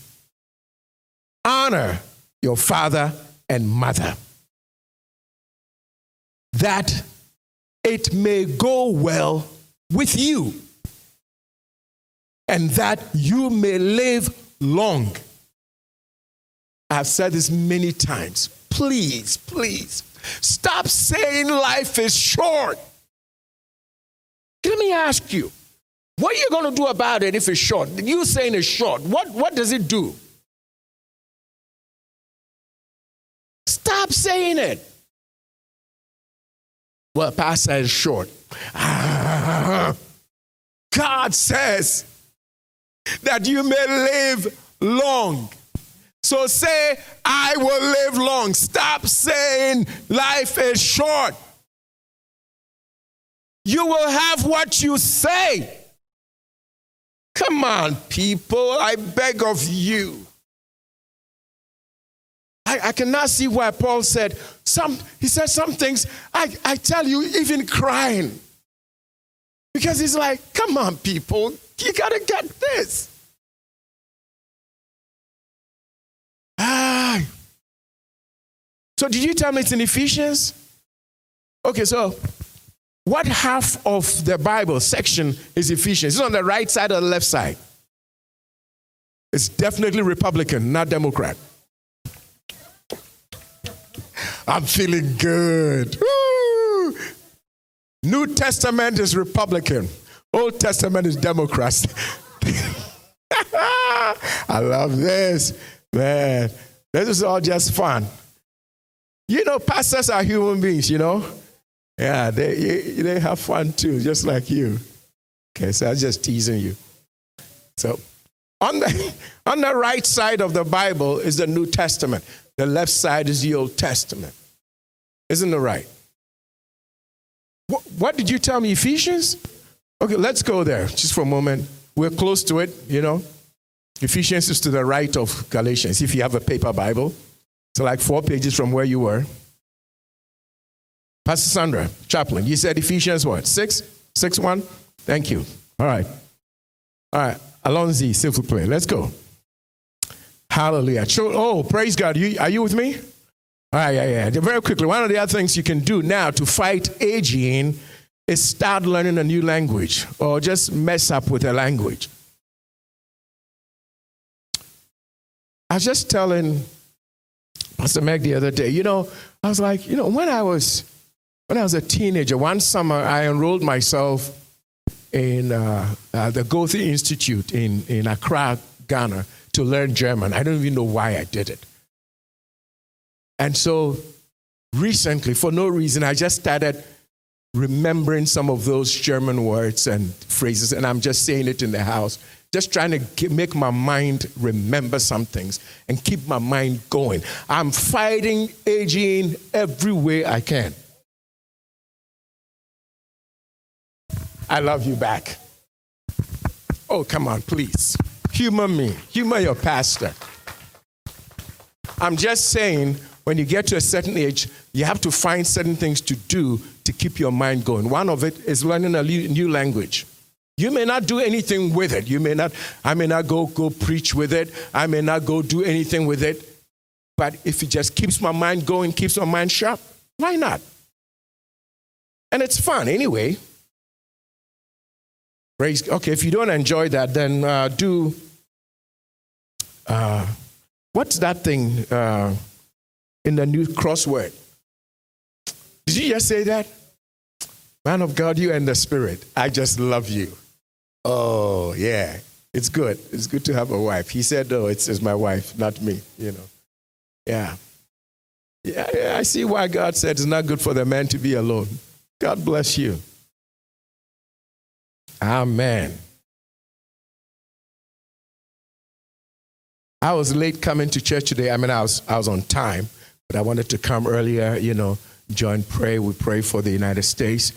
Honor your father and mother, that it may go well with you, and that you may live long. I've said this many times. Please, please, stop saying life is short. Let me ask you what are you going to do about it if it's short? You saying it's short. What, what does it do? Stop saying it. Well, Pastor is short. God says that you may live long. So say, I will live long. Stop saying life is short. You will have what you say. Come on, people, I beg of you. I, I cannot see why Paul said some, he said some things, I, I tell you, even crying. Because he's like, come on, people, you gotta get this. Ah. So did you tell me it's in Ephesians? Okay, so what half of the Bible section is Ephesians? It's on the right side or the left side? It's definitely Republican, not Democrat. I'm feeling good. Woo! New Testament is Republican, Old Testament is Democrat. I love this, man. This is all just fun. You know, pastors are human beings, you know. Yeah, they, they have fun too, just like you. Okay, so I was just teasing you. So, on the, on the right side of the Bible is the New Testament, the left side is the Old Testament. Isn't it right? What, what did you tell me, Ephesians? Okay, let's go there just for a moment. We're close to it, you know. Ephesians is to the right of Galatians, if you have a paper Bible. it's like four pages from where you were. Pastor Sandra, chaplain, you said Ephesians what? Six? Six one? Thank you. All right. All right. Alonzi, vous plaît. Let's go. Hallelujah. Oh, praise God. You, are you with me? All right, yeah, yeah. Very quickly, one of the other things you can do now to fight aging is start learning a new language or just mess up with a language. I was just telling Pastor Meg the other day, you know, I was like, you know, when I was when I was a teenager, one summer I enrolled myself in uh, uh, the Goethe Institute in, in Accra, Ghana, to learn German. I don't even know why I did it. And so recently, for no reason, I just started remembering some of those German words and phrases, and I'm just saying it in the house, just trying to make my mind remember some things and keep my mind going. I'm fighting aging every way I can. I love you back. Oh, come on, please. Humor me. Humor your pastor. I'm just saying, when you get to a certain age, you have to find certain things to do to keep your mind going. One of it is learning a new language. You may not do anything with it. You may not, I may not go, go preach with it. I may not go do anything with it. But if it just keeps my mind going, keeps my mind sharp, why not? And it's fun anyway. Okay, if you don't enjoy that, then uh, do. Uh, what's that thing uh, in the new crossword? Did you just say that? Man of God, you and the Spirit, I just love you. Oh, yeah. It's good. It's good to have a wife. He said, Oh, it's, it's my wife, not me, you know. Yeah. yeah. Yeah, I see why God said it's not good for the man to be alone. God bless you. Amen. I was late coming to church today. I mean, I was, I was on time, but I wanted to come earlier, you know, join pray. We pray for the United States.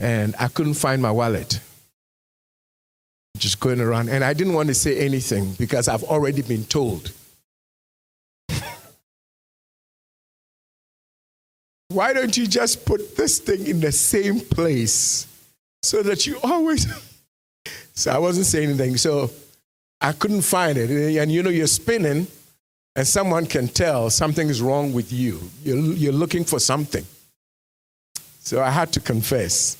And I couldn't find my wallet just going around. And I didn't want to say anything because I've already been told. Why don't you just put this thing in the same place so that you always. so I wasn't saying anything. So I couldn't find it. And you know, you're spinning, and someone can tell something is wrong with you. You're, you're looking for something. So I had to confess.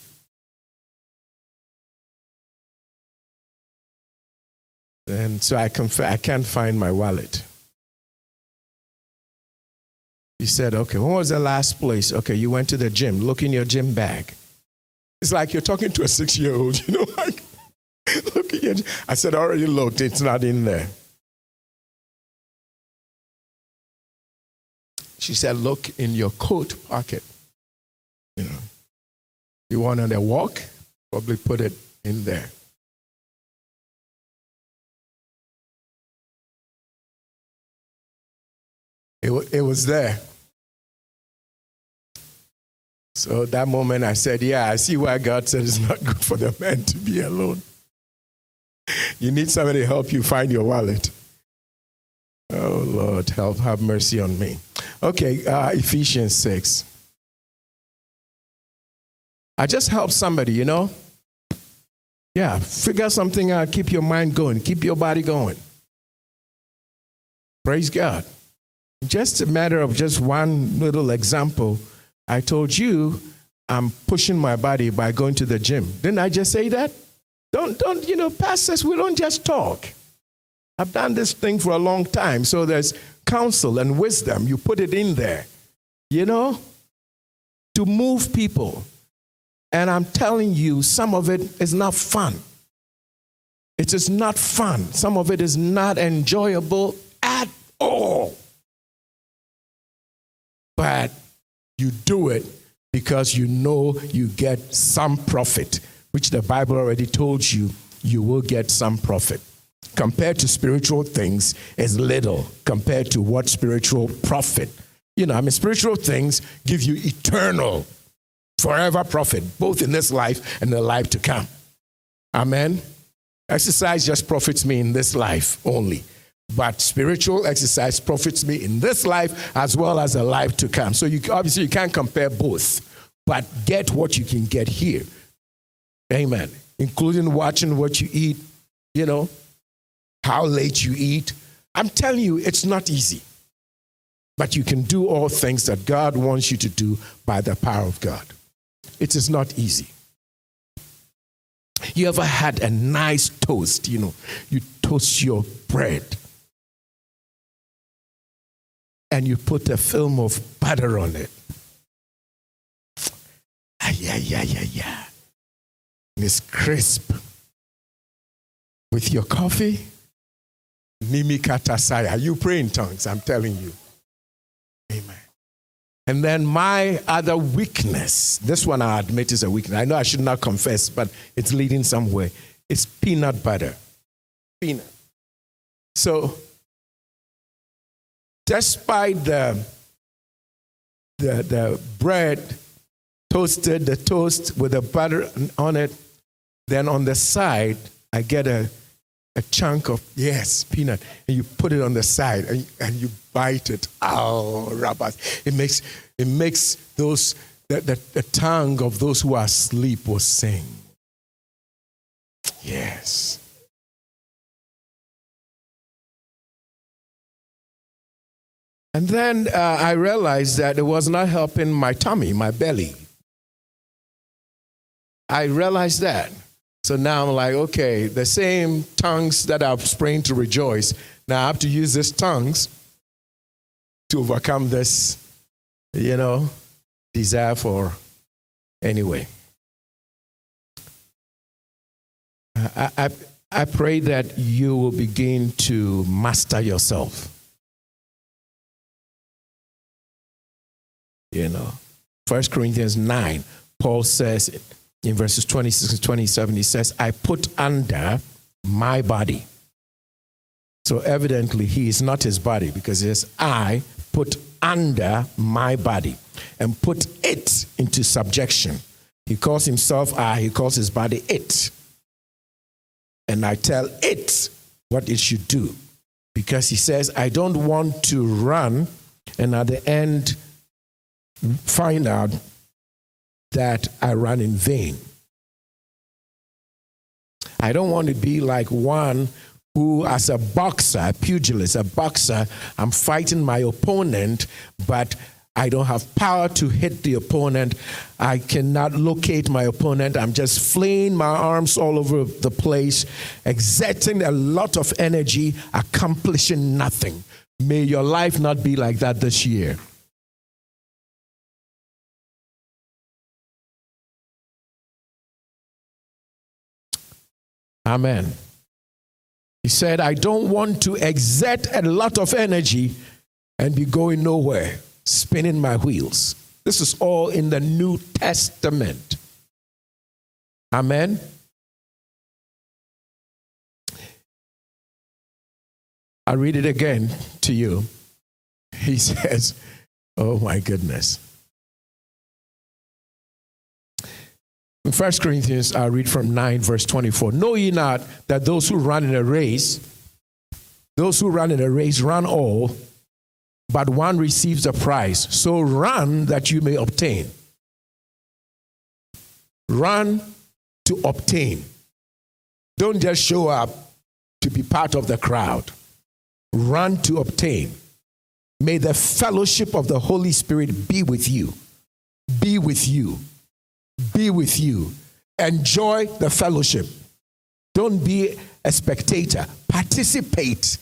And so I, conf- I can't find my wallet. He said, Okay, when was the last place? Okay, you went to the gym. Look in your gym bag. It's like you're talking to a six year old, you know, look at your. I said, I already looked, it's not in there. She said, Look in your coat pocket. You know, you want on a walk? Probably put it in there. It, it was there. So that moment I said, Yeah, I see why God said it's not good for the man to be alone. You need somebody to help you find your wallet. Oh, Lord, help, have mercy on me. Okay, uh, Ephesians 6. I just help somebody, you know? Yeah, figure something out, keep your mind going, keep your body going. Praise God. Just a matter of just one little example. I told you I'm pushing my body by going to the gym. Didn't I just say that? Don't, don't, you know, pastors, we don't just talk. I've done this thing for a long time. So there's counsel and wisdom. You put it in there, you know, to move people. And I'm telling you, some of it is not fun. It is not fun. Some of it is not enjoyable at all but you do it because you know you get some profit, which the Bible already told you you will get some profit. Compared to spiritual things, is little compared to what spiritual profit. You know, I mean, spiritual things give you eternal, forever profit, both in this life and the life to come. Amen. Exercise just profits me in this life only. But spiritual exercise profits me in this life as well as a life to come. So you obviously you can't compare both, but get what you can get here. Amen. Including watching what you eat, you know, how late you eat. I'm telling you, it's not easy. But you can do all things that God wants you to do by the power of God. It is not easy. You ever had a nice toast? You know, you toast your bread and you put a film of butter on it. Ah, yeah, yeah, yeah, yeah. And it's crisp. With your coffee, Nimi Katasaya. You pray in tongues, I'm telling you. Amen. And then my other weakness, this one I admit is a weakness. I know I should not confess, but it's leading somewhere. It's peanut butter. Peanut. So despite the, the, the bread toasted, the toast with the butter on it, then on the side, I get a, a chunk of, yes, peanut, and you put it on the side and, and you bite it. Oh, rabbas. It makes, it makes those, the, the, the tongue of those who are asleep will sing. Yes. And then uh, I realized that it was not helping my tummy, my belly. I realized that. So now I'm like, okay, the same tongues that I've sprained to rejoice, now I have to use these tongues to overcome this, you know, desire for anyway. I, I, I pray that you will begin to master yourself. You know, First Corinthians 9, Paul says in verses 26 and 27, he says, I put under my body. So evidently, he is not his body because he says, I put under my body and put it into subjection. He calls himself I, he calls his body it. And I tell it what it should do because he says, I don't want to run and at the end find out that I ran in vain. I don't want to be like one who, as a boxer, a pugilist, a boxer, I'm fighting my opponent, but I don't have power to hit the opponent. I cannot locate my opponent. I'm just flinging my arms all over the place, exerting a lot of energy, accomplishing nothing. May your life not be like that this year. Amen. He said, I don't want to exert a lot of energy and be going nowhere, spinning my wheels. This is all in the New Testament. Amen. I read it again to you. He says, Oh my goodness. In 1 Corinthians, I read from 9, verse 24. Know ye not that those who run in a race, those who run in a race run all, but one receives a prize. So run that you may obtain. Run to obtain. Don't just show up to be part of the crowd. Run to obtain. May the fellowship of the Holy Spirit be with you. Be with you be with you. Enjoy the fellowship. Don't be a spectator. Participate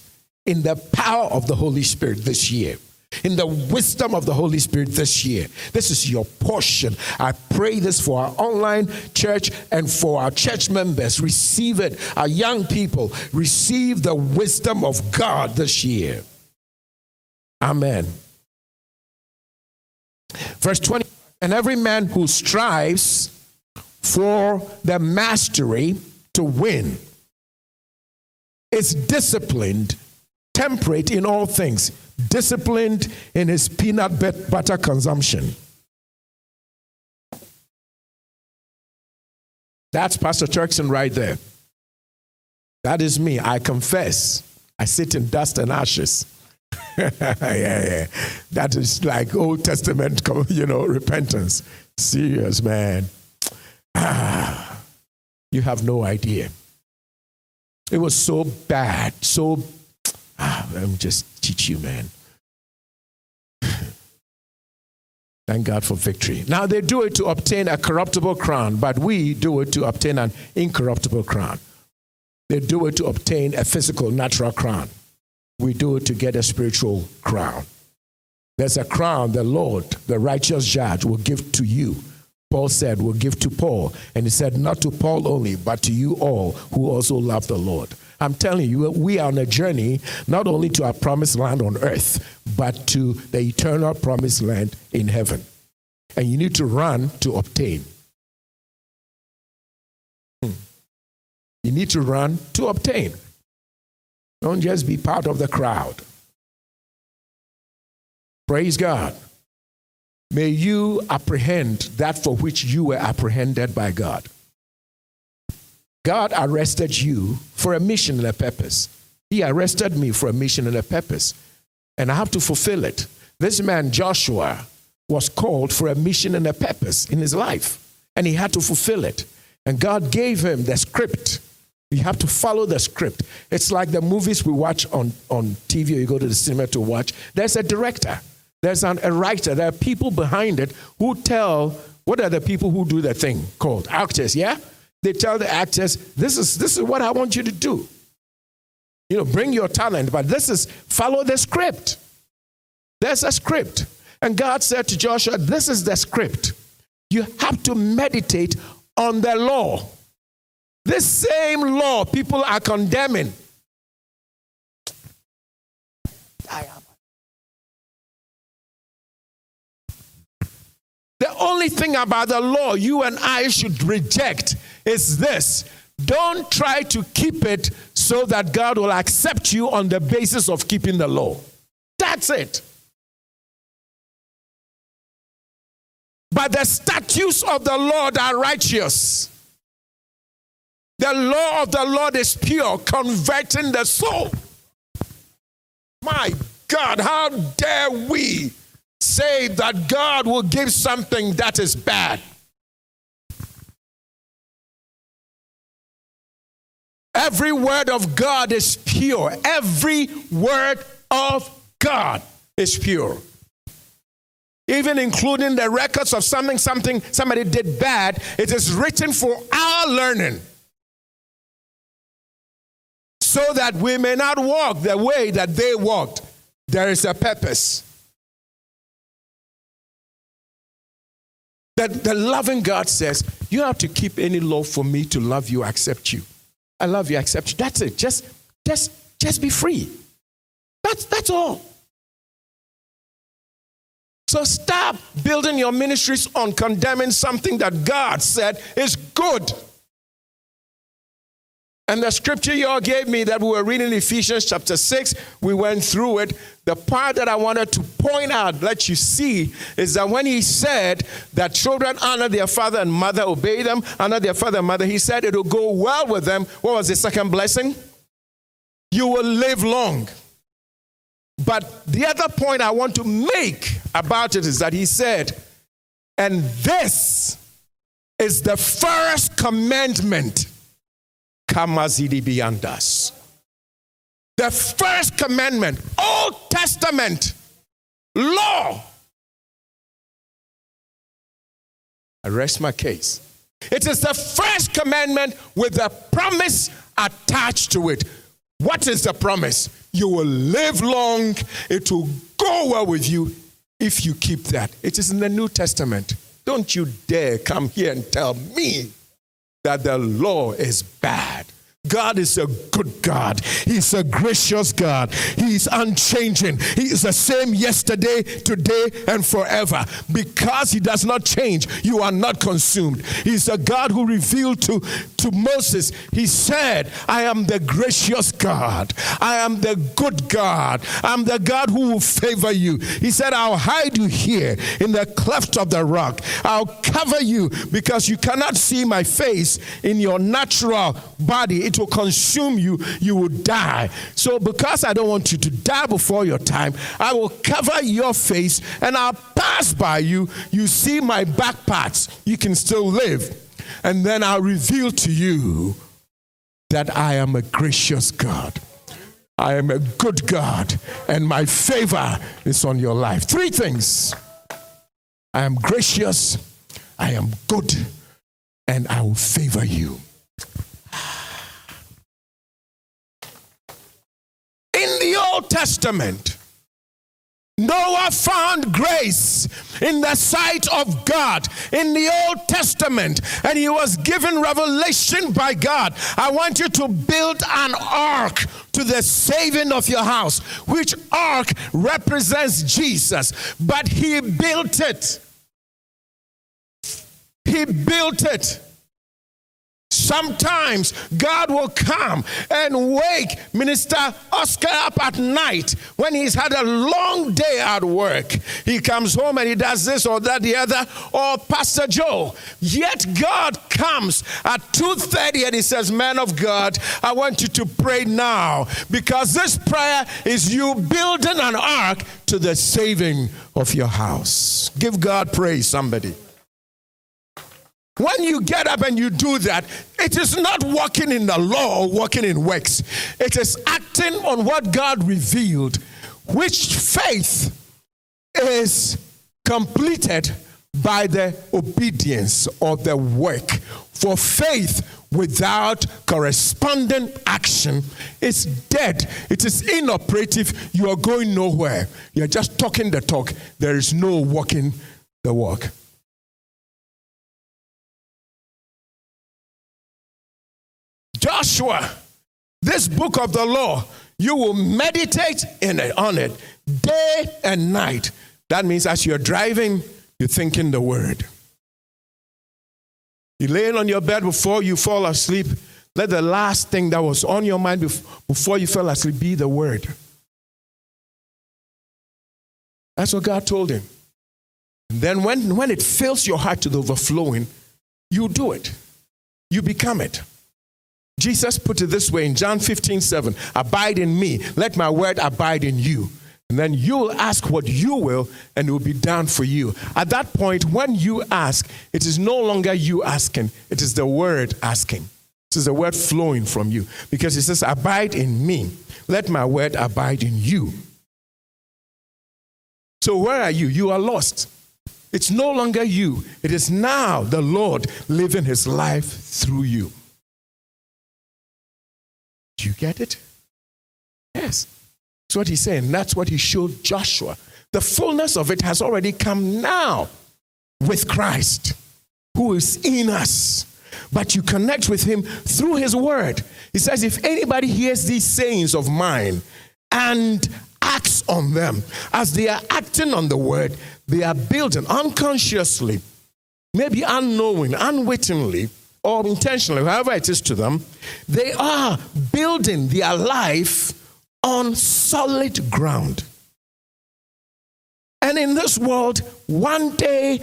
in the power of the Holy Spirit this year, in the wisdom of the Holy Spirit this year. This is your portion. I pray this for our online church and for our church members. Receive it. Our young people, receive the wisdom of God this year. Amen. Verse 20. And every man who strives for the mastery to win is disciplined, temperate in all things, disciplined in his peanut butter consumption. That's Pastor Turkson right there. That is me. I confess. I sit in dust and ashes. yeah, yeah. That is like Old Testament, you know, repentance. Serious, man. Ah, you have no idea. It was so bad, so. Ah, let me just teach you, man. Thank God for victory. Now they do it to obtain a corruptible crown, but we do it to obtain an incorruptible crown. They do it to obtain a physical, natural crown we do it to get a spiritual crown. There's a crown the Lord, the righteous judge, will give to you. Paul said, will give to Paul. And he said, not to Paul only, but to you all who also love the Lord. I'm telling you, we are on a journey not only to our promised land on earth, but to the eternal promised land in heaven. And you need to run to obtain. Hmm. You need to run to obtain. Don't just be part of the crowd. Praise God. May you apprehend that for which you were apprehended by God. God arrested you for a mission and a purpose. He arrested me for a mission and a purpose, and I have to fulfill it. This man, Joshua, was called for a mission and a purpose in his life, and he had to fulfill it. And God gave him the script. You have to follow the script. It's like the movies we watch on, on TV or you go to the cinema to watch. There's a director, there's an, a writer, there are people behind it who tell what are the people who do the thing called? Actors, yeah? They tell the actors, this is, this is what I want you to do. You know, bring your talent, but this is follow the script. There's a script. And God said to Joshua, This is the script. You have to meditate on the law. This same law people are condemning. The only thing about the law you and I should reject is this. Don't try to keep it so that God will accept you on the basis of keeping the law. That's it. But the statutes of the Lord are righteous. The law of the Lord is pure, converting the soul. My God, how dare we say that God will give something that is bad? Every word of God is pure. Every word of God is pure. Even including the records of something, something somebody did bad, it is written for our learning. So that we may not walk the way that they walked. There is a purpose. That the loving God says, You have to keep any law for me to love you, accept you. I love you, accept you. That's it. Just, just, just be free. That's, that's all. So stop building your ministries on condemning something that God said is good. And the scripture you all gave me that we were reading in Ephesians chapter 6, we went through it. The part that I wanted to point out, let you see, is that when he said that children honor their father and mother, obey them, honor their father and mother, he said it will go well with them. What was the second blessing? You will live long. But the other point I want to make about it is that he said, and this is the first commandment Kamazidi Biandas. The first commandment, Old Testament law. I rest my case. It is the first commandment with a promise attached to it. What is the promise? You will live long, it will go well with you if you keep that. It is in the New Testament. Don't you dare come here and tell me that the law is bad. God is a good God. He's a gracious God. He's unchanging. He is the same yesterday, today, and forever. Because He does not change, you are not consumed. He's a God who revealed to, to Moses, He said, I am the gracious God. I am the good God. I'm the God who will favor you. He said, I'll hide you here in the cleft of the rock. I'll cover you because you cannot see my face in your natural body it will consume you, you will die. So, because I don't want you to die before your time, I will cover your face and I'll pass by you. You see my back parts, you can still live. And then I'll reveal to you that I am a gracious God. I am a good God, and my favor is on your life. Three things I am gracious, I am good, and I will favor you. Old Testament, Noah found grace in the sight of God in the Old Testament, and he was given revelation by God. I want you to build an ark to the saving of your house, which ark represents Jesus, but he built it. He built it Sometimes God will come and wake Minister Oscar up at night when he's had a long day at work. He comes home and he does this or that, the other, or Pastor Joe. Yet God comes at 2:30 and he says, Man of God, I want you to pray now because this prayer is you building an ark to the saving of your house. Give God praise, somebody. When you get up and you do that, it is not walking in the law or walking in works. It is acting on what God revealed, which faith is completed by the obedience of the work. For faith without corresponding action is dead. It is inoperative. You are going nowhere. You're just talking the talk. There is no walking the walk. Joshua, this book of the law, you will meditate in it, on it day and night. That means as you're driving, you're thinking the word. You're laying on your bed before you fall asleep. Let the last thing that was on your mind before you fell asleep be the word. That's what God told him. And then when, when it fills your heart to the overflowing, you do it. You become it. Jesus put it this way in John 15, 7 Abide in me, let my word abide in you. And then you'll ask what you will, and it will be done for you. At that point, when you ask, it is no longer you asking, it is the word asking. It is the word flowing from you. Because it says, Abide in me, let my word abide in you. So, where are you? You are lost. It's no longer you, it is now the Lord living his life through you. Do you get it? Yes. That's what he's saying. That's what he showed Joshua. The fullness of it has already come now with Christ, who is in us. But you connect with him through his word. He says, If anybody hears these sayings of mine and acts on them, as they are acting on the word, they are building unconsciously, maybe unknowing, unwittingly, or intentionally, however it is to them, they are building their life on solid ground. And in this world, one day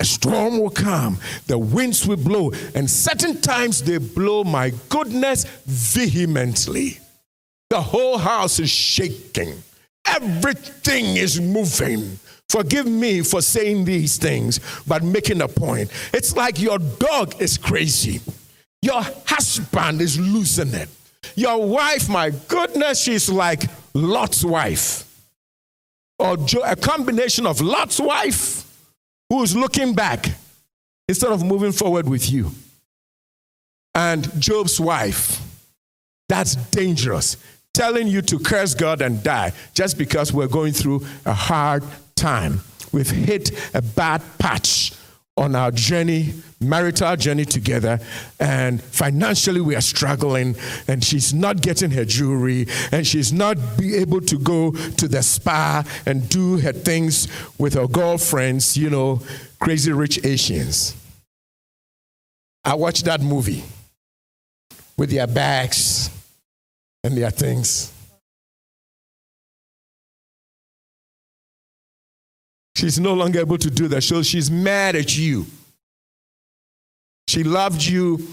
a storm will come, the winds will blow, and certain times they blow, my goodness, vehemently. The whole house is shaking, everything is moving. Forgive me for saying these things, but making a point. It's like your dog is crazy, your husband is losing it. Your wife, my goodness, she's like Lot's wife. Or a combination of Lot's wife who's looking back instead of moving forward with you. And Job's wife. That's dangerous. Telling you to curse God and die just because we're going through a hard time. We've hit a bad patch on our journey, marital journey together, and financially we are struggling, and she's not getting her jewelry, and she's not be able to go to the spa and do her things with her girlfriends, you know, crazy rich Asians. I watched that movie with their bags and their things. She's no longer able to do that. So she's mad at you. She loved you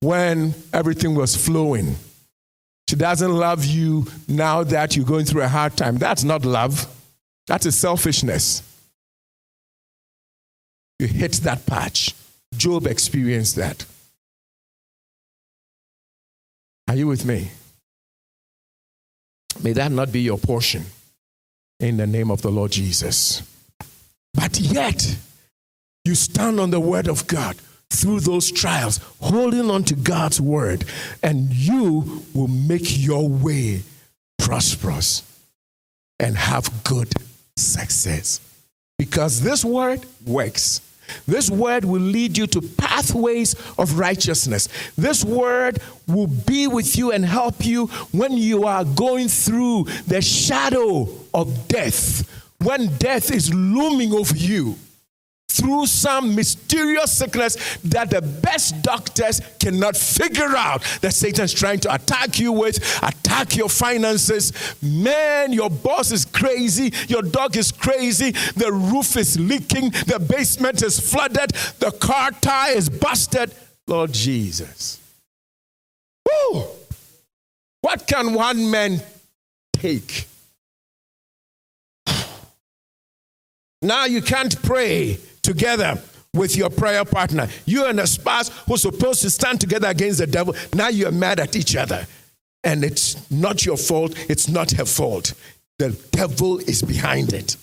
when everything was flowing. She doesn't love you now that you're going through a hard time. That's not love, that is selfishness. You hit that patch. Job experienced that. Are you with me? May that not be your portion in the name of the Lord Jesus. But yet, you stand on the word of God through those trials, holding on to God's word, and you will make your way prosperous and have good success. Because this word works. This word will lead you to pathways of righteousness. This word will be with you and help you when you are going through the shadow of death when death is looming over you, through some mysterious sickness that the best doctors cannot figure out that Satan's trying to attack you with, attack your finances. Man, your boss is crazy, your dog is crazy, the roof is leaking, the basement is flooded, the car tire is busted. Lord Jesus. Woo! What can one man take? Now you can't pray together with your prayer partner. You and a spouse who's supposed to stand together against the devil. Now you're mad at each other. And it's not your fault, it's not her fault. The devil is behind it.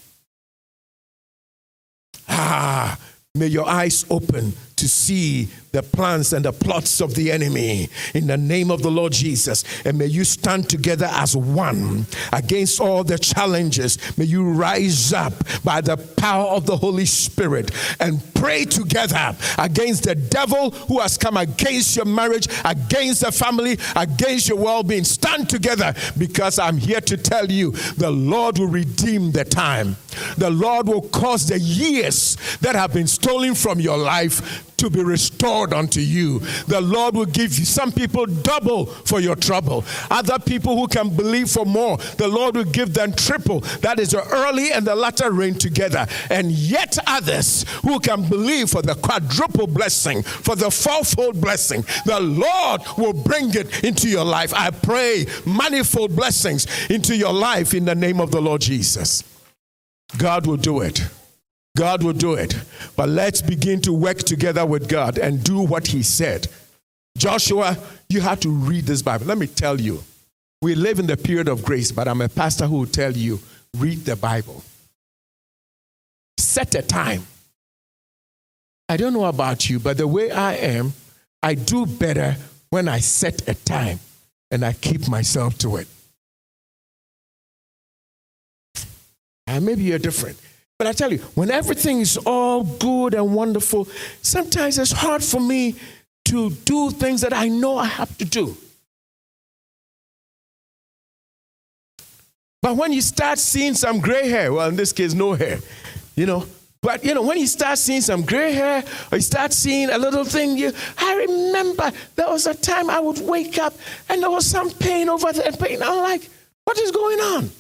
Ah, may your eyes open to see the plans and the plots of the enemy in the name of the Lord Jesus. And may you stand together as one against all the challenges. May you rise up by the power of the Holy Spirit and pray together against the devil who has come against your marriage, against the family, against your well being. Stand together because I'm here to tell you the Lord will redeem the time. The Lord will cause the years that have been stolen from your life to be restored unto you. The Lord will give you some people double for your trouble. Other people who can believe for more, the Lord will give them triple. That is the early and the latter rain together. And yet others who can believe for the quadruple blessing, for the fourfold blessing, the Lord will bring it into your life. I pray manifold blessings into your life in the name of the Lord Jesus. God will do it. God will do it. But let's begin to work together with God and do what He said. Joshua, you have to read this Bible. Let me tell you, we live in the period of grace, but I'm a pastor who will tell you read the Bible. Set a time. I don't know about you, but the way I am, I do better when I set a time and I keep myself to it. And maybe you're different. But I tell you, when everything is all good and wonderful, sometimes it's hard for me to do things that I know I have to do. But when you start seeing some gray hair, well, in this case, no hair, you know, but you know, when you start seeing some gray hair or you start seeing a little thing, you I remember there was a time I would wake up and there was some pain over there, pain. I'm like, what is going on?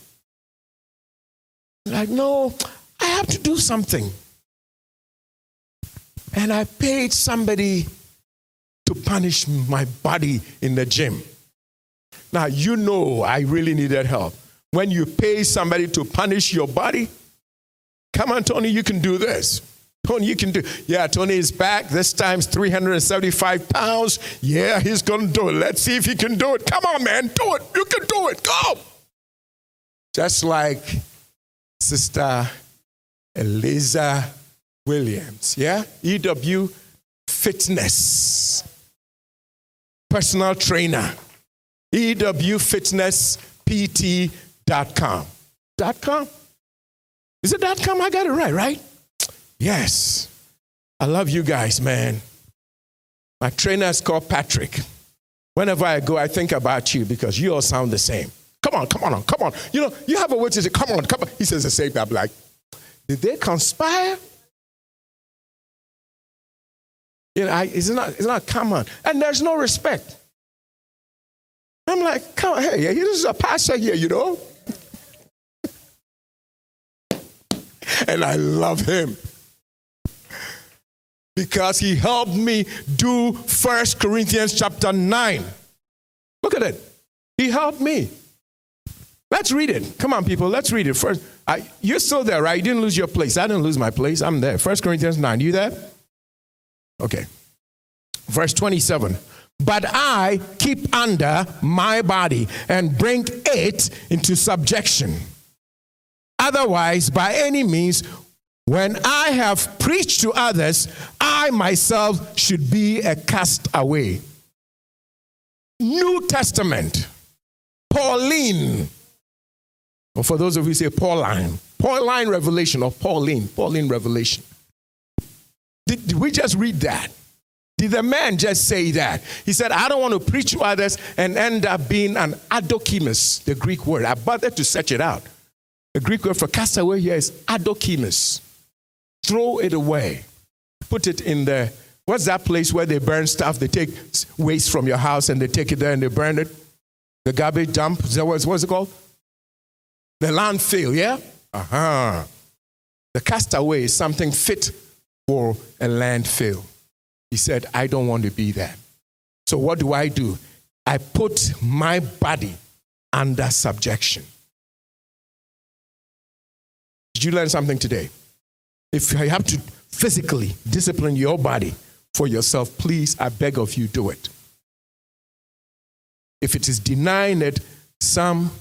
Like, no, I have to do something. And I paid somebody to punish my body in the gym. Now, you know I really needed help. When you pay somebody to punish your body, come on, Tony, you can do this. Tony, you can do. Yeah, Tony is back. This time's 375 pounds. Yeah, he's going to do it. Let's see if he can do it. Come on, man, do it. You can do it. Go. Just like Sister Eliza Williams, yeah? EW Fitness, personal trainer, EWFitnessPT.com. Dot com? Is it dot com? I got it right, right? Yes. I love you guys, man. My trainer is called Patrick. Whenever I go, I think about you because you all sound the same. Come on, come on, come on. You know, you have a word to say, come on, come on. He says the same thing. I'm like, did they conspire? You know, I, it's, not, it's not common. And there's no respect. I'm like, come on, hey, this is a pastor here, you know? and I love him because he helped me do First Corinthians chapter 9. Look at it. He helped me. Let's read it. Come on, people. Let's read it first. I, you're still there, right? You didn't lose your place. I didn't lose my place. I'm there. First Corinthians 9. You there? Okay. Verse 27. But I keep under my body and bring it into subjection. Otherwise, by any means, when I have preached to others, I myself should be a castaway. New Testament, Pauline or for those of you who say Pauline, Pauline revelation or Pauline, Pauline revelation. Did, did, we just read that? Did the man just say that? He said, I don't want to preach to others and end up being an adokimus, the Greek word. I bothered to search it out. The Greek word for castaway here is adokimus. throw it away. Put it in the, what's that place where they burn stuff? They take waste from your house and they take it there and they burn it. The garbage dump, what's it called? The landfill, yeah? Uh-huh. The castaway is something fit for a landfill. He said, I don't want to be there. So what do I do? I put my body under subjection. Did you learn something today? If you have to physically discipline your body for yourself, please, I beg of you, do it. If it is denying it, some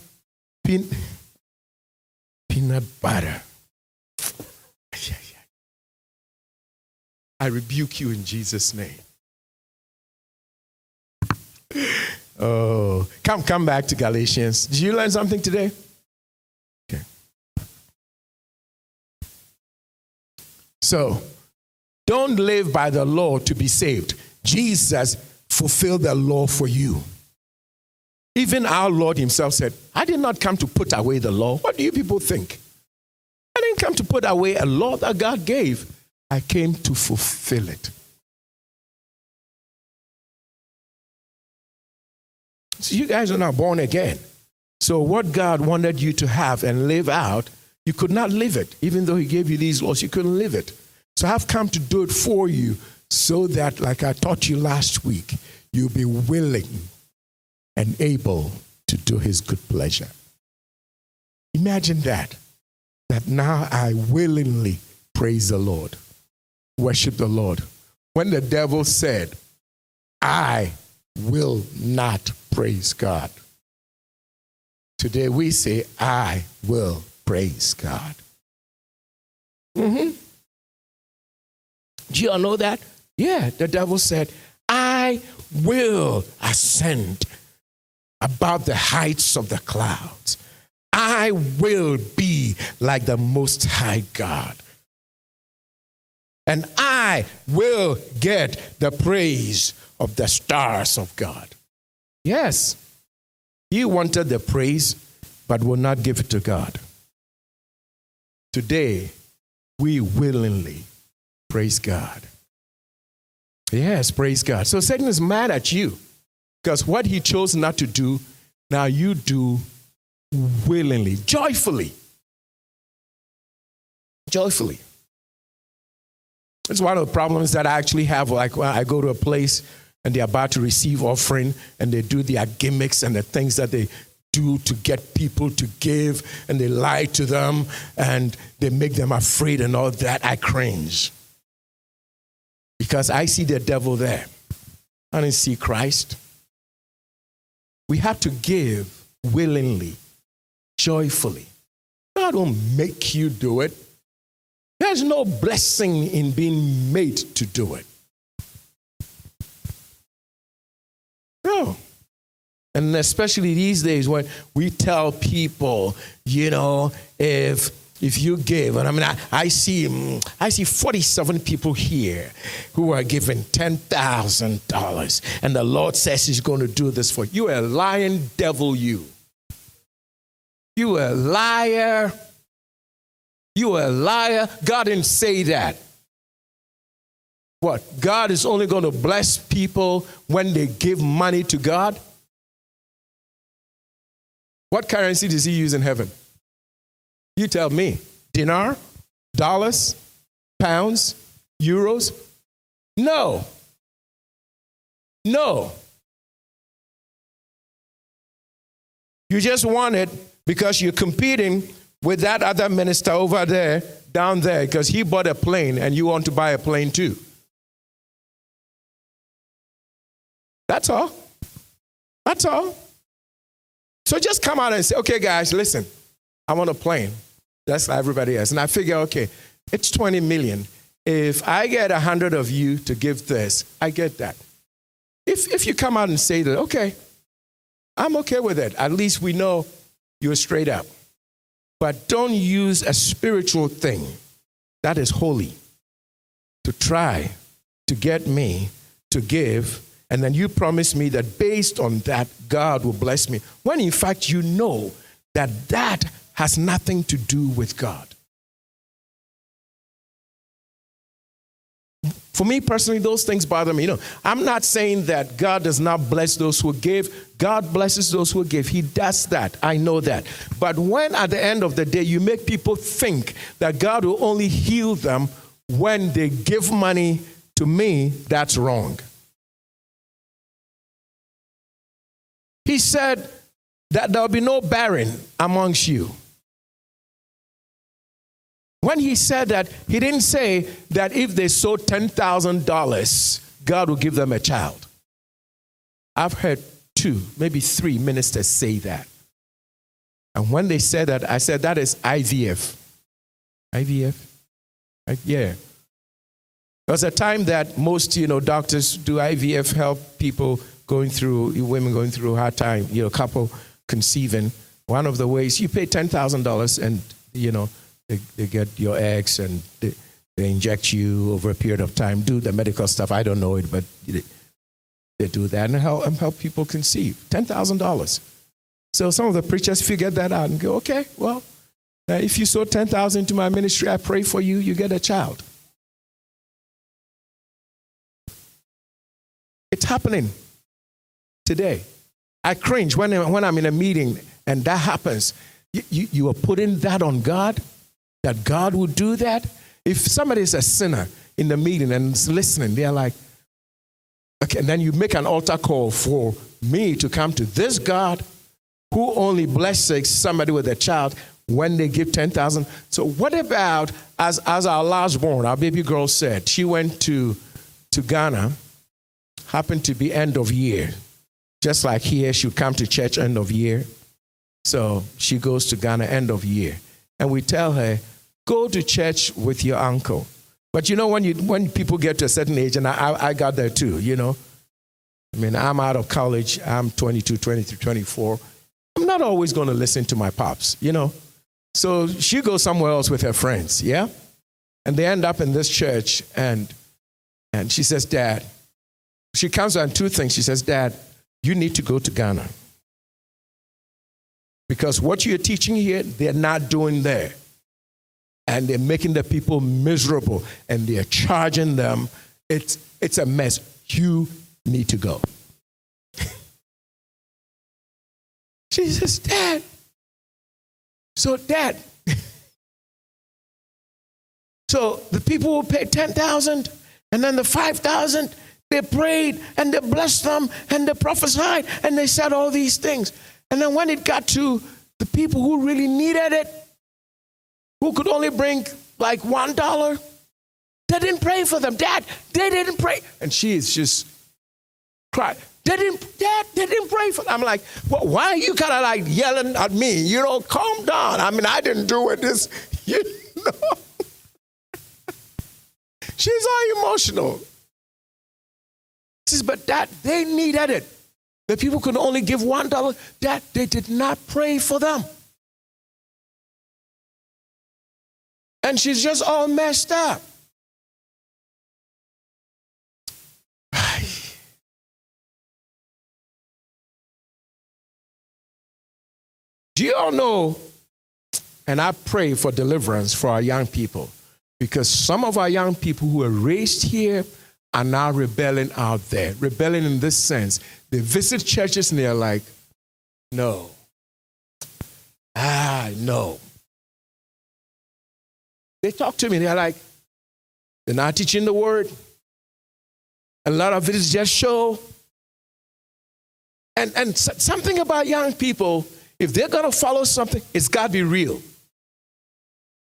peanut butter. I rebuke you in Jesus' name. Oh, come, come back to Galatians. Did you learn something today? Okay. So, don't live by the law to be saved. Jesus fulfilled the law for you. Even our Lord Himself said, I did not come to put away the law. What do you people think? I didn't come to put away a law that God gave, I came to fulfill it. So you guys are not born again. So, what God wanted you to have and live out, you could not live it. Even though He gave you these laws, you couldn't live it. So, I've come to do it for you so that, like I taught you last week, you'll be willing and able to do His good pleasure. Imagine that. That now I willingly praise the Lord, worship the Lord. When the devil said, I will not praise God. Today we say, I will praise God. Mm-hmm. Do you all know that? Yeah, the devil said, I will ascend above the heights of the clouds. I will be like the Most High God. And I will get the praise of the stars of God. Yes, he wanted the praise, but will not give it to God. Today, we willingly praise God. Yes, praise God. So Satan is mad at you because what he chose not to do, now you do willingly, joyfully. Joyfully. It's one of the problems that I actually have. Like when I go to a place and they're about to receive offering and they do their gimmicks and the things that they do to get people to give and they lie to them and they make them afraid and all that, I cringe. Because I see the devil there. I don't see Christ. We have to give willingly, joyfully. God won't make you do it. There's no blessing in being made to do it. No. And especially these days when we tell people, you know, if if you give, and I mean, I, I see, mm, I see 47 people here who are giving $10,000, and the Lord says He's going to do this for you. You a lying devil, you. You a liar. You a liar. God didn't say that. What? God is only going to bless people when they give money to God? What currency does he use in heaven? You tell me. Dinar? Dollars? Pounds? Euros? No. No. You just want it because you're competing with that other minister over there, down there, because he bought a plane and you want to buy a plane too. That's all. That's all. So just come out and say, okay, guys, listen, I'm on a plane. That's everybody else. And I figure, okay, it's 20 million. If I get 100 of you to give this, I get that. If, if you come out and say that, okay, I'm okay with it. At least we know you're straight up. But don't use a spiritual thing that is holy to try to get me to give and then you promise me that based on that, God will bless me. When in fact, you know that that has nothing to do with God. For me personally, those things bother me. You know, I'm not saying that God does not bless those who give. God blesses those who give. He does that. I know that. But when at the end of the day you make people think that God will only heal them when they give money to me, that's wrong. He said that there will be no barren amongst you. When he said that, he didn't say that if they sow $10,000, God will give them a child. I've heard two, maybe three ministers say that. And when they said that, I said, that is IVF. IVF? I, yeah. There was a time that most, you know, doctors do IVF help people going through, women going through a hard time, you know, couple conceiving. One of the ways you pay $10,000 and, you know, they, they get your eggs and they, they inject you over a period of time, do the medical stuff. I don't know it, but they, they do that and help, and help people conceive. $10,000. So some of the preachers figure that out and go, okay, well, uh, if you sow 10,000 into my ministry, I pray for you, you get a child. It's happening today. I cringe when, when I'm in a meeting and that happens. You, you, you are putting that on God? That God would do that? If somebody is a sinner in the meeting and is listening, they're like, okay, and then you make an altar call for me to come to this God who only blesses somebody with a child when they give 10,000. So what about, as, as our last born, our baby girl said, she went to, to Ghana, happened to be end of year. Just like here, she would come to church end of year. So she goes to Ghana end of year. And we tell her, Go to church with your uncle. But you know, when, you, when people get to a certain age, and I, I got there too, you know. I mean, I'm out of college, I'm 22, 23, 24. I'm not always going to listen to my pops, you know. So she goes somewhere else with her friends, yeah? And they end up in this church, and, and she says, Dad, she comes on two things. She says, Dad, you need to go to Ghana. Because what you're teaching here, they're not doing there and they're making the people miserable and they're charging them. It's, it's a mess. You need to go. Jesus, Dad. So, Dad. so the people will pay 10,000 and then the 5,000 they prayed and they blessed them and they prophesied and they said all these things. And then when it got to the people who really needed it, who could only bring like one dollar. They didn't pray for them. Dad, they didn't pray. And she is just crying. They didn't, Dad, they didn't pray for them. I'm like, well, why are you kind of like yelling at me? You know, calm down. I mean, I didn't do it. This, you know. She's all emotional. She says, but Dad, they needed it. The people could only give one dollar. Dad, they did not pray for them. And she's just all messed up. Do you all know? And I pray for deliverance for our young people because some of our young people who were raised here are now rebelling out there. Rebelling in this sense. They visit churches and they're like, no. Ah, no. They talk to me, they're like, they're not teaching the word. A lot of it is just show. And, and something about young people, if they're going to follow something, it's got to be real.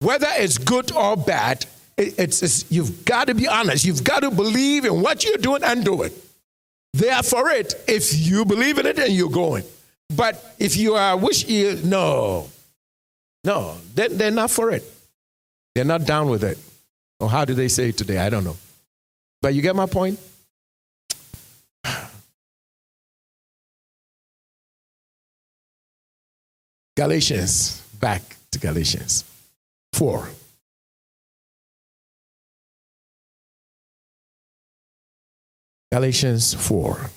Whether it's good or bad, it's, it's, you've got to be honest. You've got to believe in what you're doing and do it. They are for it if you believe in it and you're going. But if you are wish you no, no, they, they're not for it. They're not down with it. Or how do they say it today? I don't know. But you get my point? Galatians, back to Galatians 4. Galatians 4.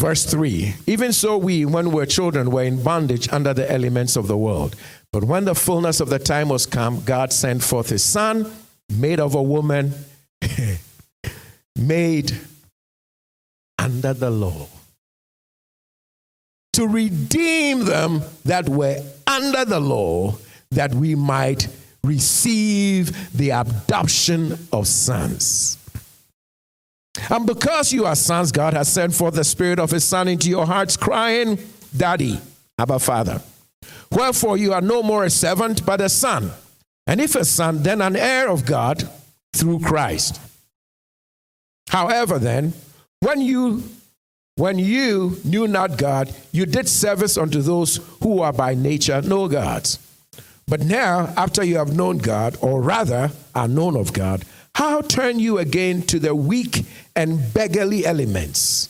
Verse 3 Even so, we, when we were children, were in bondage under the elements of the world. But when the fullness of the time was come, God sent forth his son, made of a woman, made under the law, to redeem them that were under the law, that we might receive the adoption of sons. And because you are sons, God has sent forth the Spirit of His Son into your hearts, crying, Daddy, Abba Father. Wherefore you are no more a servant, but a son. And if a son, then an heir of God through Christ. However, then, when you when you knew not God, you did service unto those who are by nature no gods. But now, after you have known God, or rather are known of God, how turn you again to the weak and beggarly elements,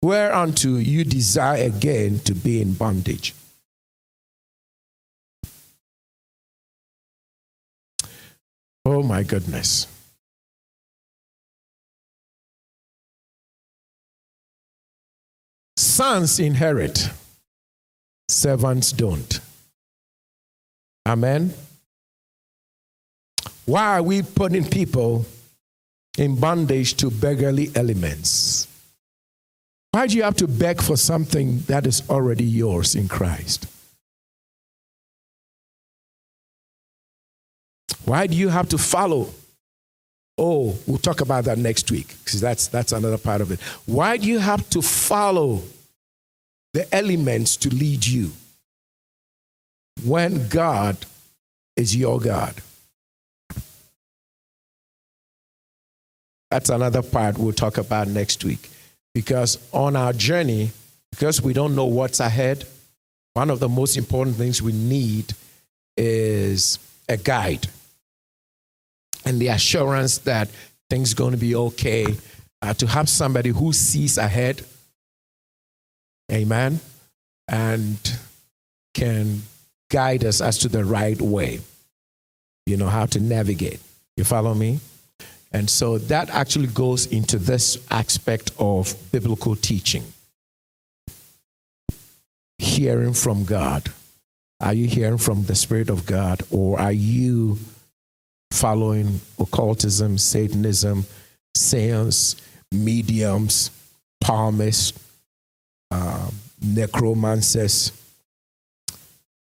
whereunto you desire again to be in bondage? Oh my goodness. Sons inherit, servants don't. Amen. Why are we putting people in bondage to beggarly elements? Why do you have to beg for something that is already yours in Christ? Why do you have to follow? Oh, we'll talk about that next week because that's, that's another part of it. Why do you have to follow the elements to lead you when God is your God? That's another part we'll talk about next week. Because on our journey, because we don't know what's ahead, one of the most important things we need is a guide and the assurance that things are going to be okay. Uh, to have somebody who sees ahead, amen, and can guide us as to the right way, you know, how to navigate. You follow me? And so that actually goes into this aspect of biblical teaching hearing from God. Are you hearing from the Spirit of God, or are you following occultism, Satanism, seance, mediums, palmists, uh, necromancers,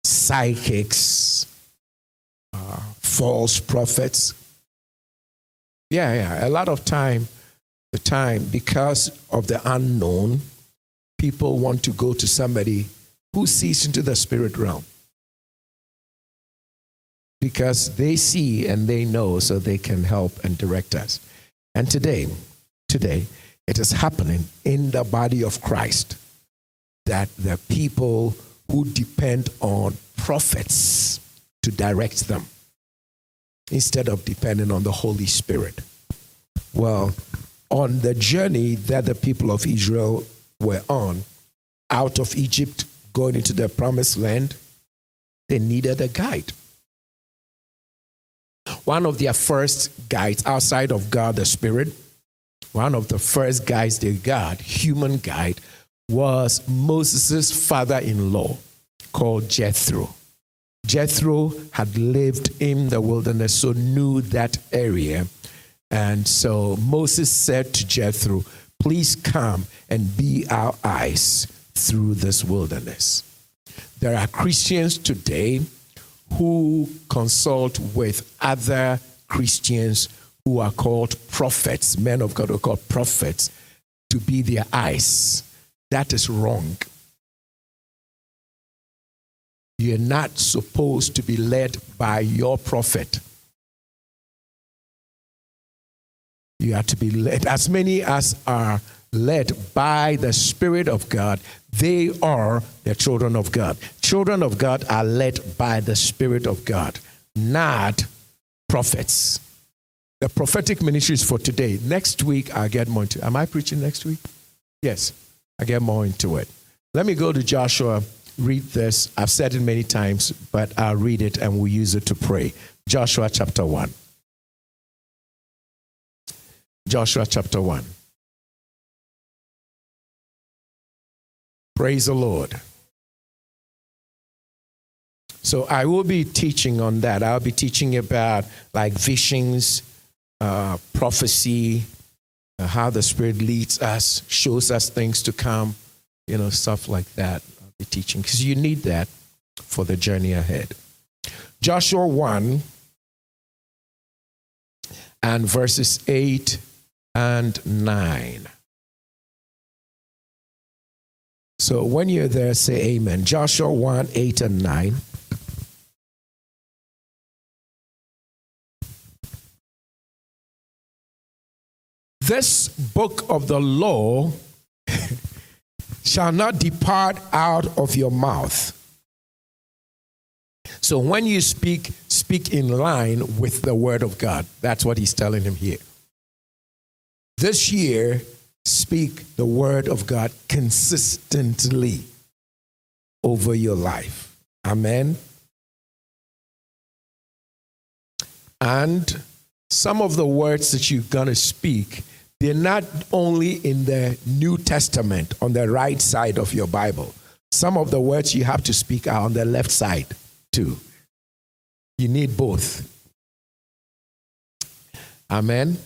psychics, uh, false prophets? Yeah, yeah. A lot of time, the time, because of the unknown, people want to go to somebody who sees into the spirit realm. Because they see and they know, so they can help and direct us. And today, today, it is happening in the body of Christ that the people who depend on prophets to direct them instead of depending on the Holy Spirit. Well, on the journey that the people of Israel were on, out of Egypt, going into the promised land, they needed a guide. One of their first guides outside of God the Spirit, one of the first guides they got, human guide, was Moses' father in law called Jethro. Jethro had lived in the wilderness, so knew that area. And so Moses said to Jethro, Please come and be our eyes through this wilderness. There are Christians today who consult with other Christians who are called prophets, men of God who are called prophets, to be their eyes. That is wrong. You're not supposed to be led by your prophet. You are to be led. As many as are led by the Spirit of God, they are the children of God. Children of God are led by the Spirit of God, not prophets. The prophetic ministry is for today. Next week, I'll get more into it. Am I preaching next week? Yes, I get more into it. Let me go to Joshua read this. I've said it many times, but I'll read it and we'll use it to pray. Joshua chapter 1. Joshua chapter 1. Praise the Lord. So I will be teaching on that. I'll be teaching about like visions, uh, prophecy, uh, how the Spirit leads us, shows us things to come, you know, stuff like that. I'll teaching because you need that for the journey ahead. Joshua 1 and verses 8 and 9. So when you're there, say amen. Joshua 1 8 and 9. This book of the law shall not depart out of your mouth. So when you speak, speak in line with the word of God. That's what he's telling him here. This year, speak the word of God consistently over your life. Amen. And some of the words that you're going to speak, they're not only in the New Testament on the right side of your Bible. Some of the words you have to speak are on the left side too. You need both. Amen.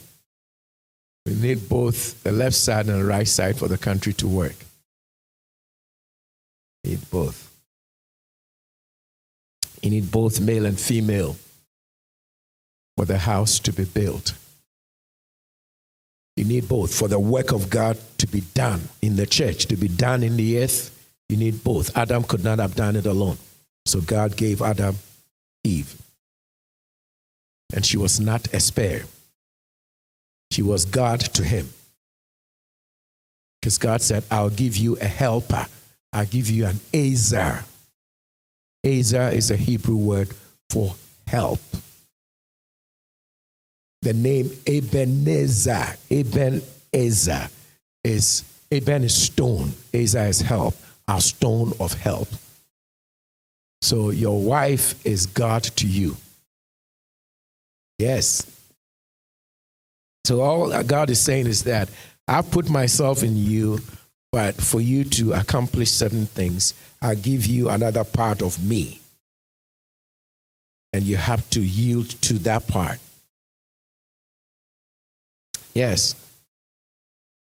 We need both the left side and the right side for the country to work. You Need both. You need both male and female for the house to be built. You need both for the work of God to be done in the church, to be done in the earth. You need both. Adam could not have done it alone. So God gave Adam Eve. And she was not a spare. She was God to him. Because God said, I'll give you a helper. I'll give you an Ezer. Ezer is a Hebrew word for help. The name Ebenezer, Ebenezer is Eben is stone, Ezer is help, a stone of help. So your wife is God to you. Yes, so all God is saying is that I put myself in you, but for you to accomplish certain things, I give you another part of me. And you have to yield to that part. Yes.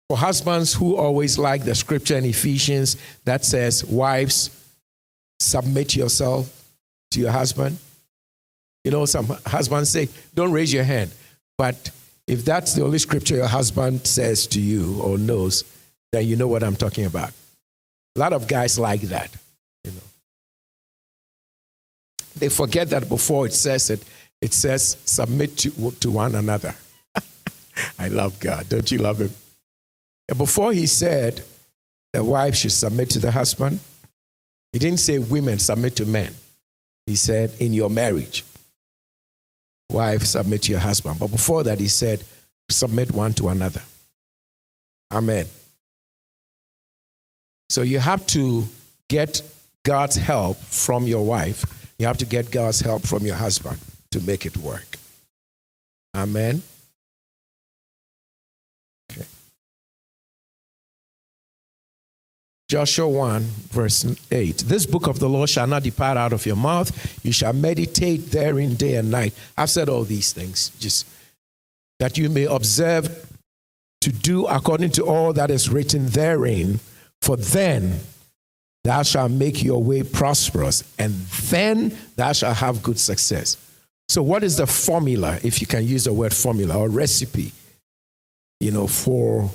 For husbands who always like the scripture in Ephesians that says, Wives, submit yourself to your husband. You know, some husbands say, Don't raise your hand. But if that's the only scripture your husband says to you or knows, then you know what I'm talking about. A lot of guys like that, you know. They forget that before it says it, it says submit to, to one another. I love God. Don't you love him? And before he said the wife should submit to the husband, he didn't say women submit to men. He said in your marriage wife, submit to your husband. But before that, he said, submit one to another. Amen. So you have to get God's help from your wife. You have to get God's help from your husband to make it work. Amen. Joshua 1, verse 8. This book of the law shall not depart out of your mouth. You shall meditate therein day and night. I've said all these things, just that you may observe to do according to all that is written therein. For then thou shalt make your way prosperous, and then thou shalt have good success. So, what is the formula, if you can use the word formula or recipe, you know, for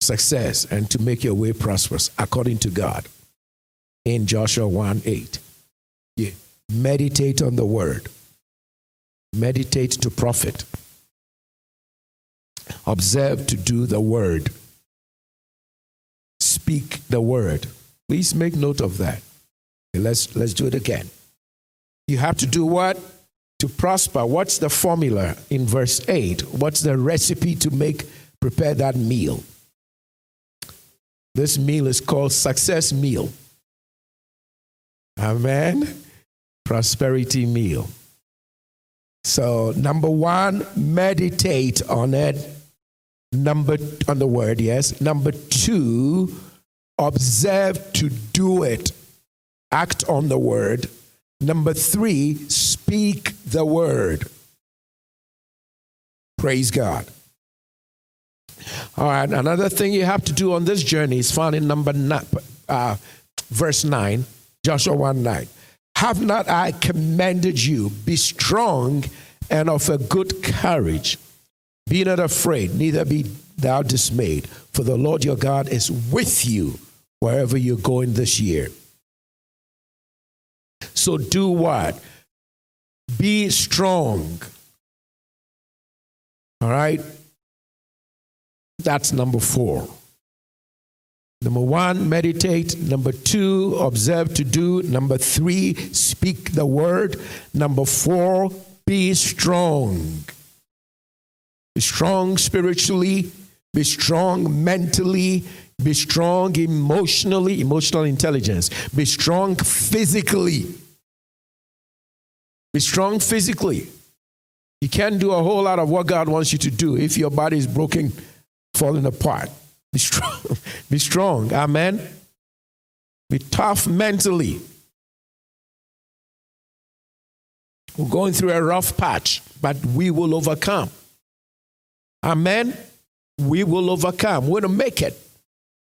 success and to make your way prosperous according to God in Joshua 1 8. Yeah. Meditate on the word, meditate to profit, observe to do the word, speak the word. Please make note of that. Let's, let's do it again. You have to do what? To prosper. What's the formula in verse 8? What's the recipe to make prepare that meal? This meal is called success meal. Amen. Prosperity meal. So, number one, meditate on it. Number on the word, yes. Number two, observe to do it. Act on the word. Number three, speak the word. Praise God. All right, another thing you have to do on this journey is found in number nine, uh, verse 9, Joshua 1 9. Have not I commanded you, be strong and of a good courage? Be not afraid, neither be thou dismayed, for the Lord your God is with you wherever you're going this year. So do what? Be strong. All right? That's number four. Number one, meditate. Number two, observe to do. Number three, speak the word. Number four, be strong. Be strong spiritually, be strong mentally, be strong emotionally, emotional intelligence, be strong physically. Be strong physically. You can't do a whole lot of what God wants you to do if your body is broken, falling apart. Be strong. Be strong. Amen. Be tough mentally. We're going through a rough patch, but we will overcome. Amen. We will overcome. We're going to make it.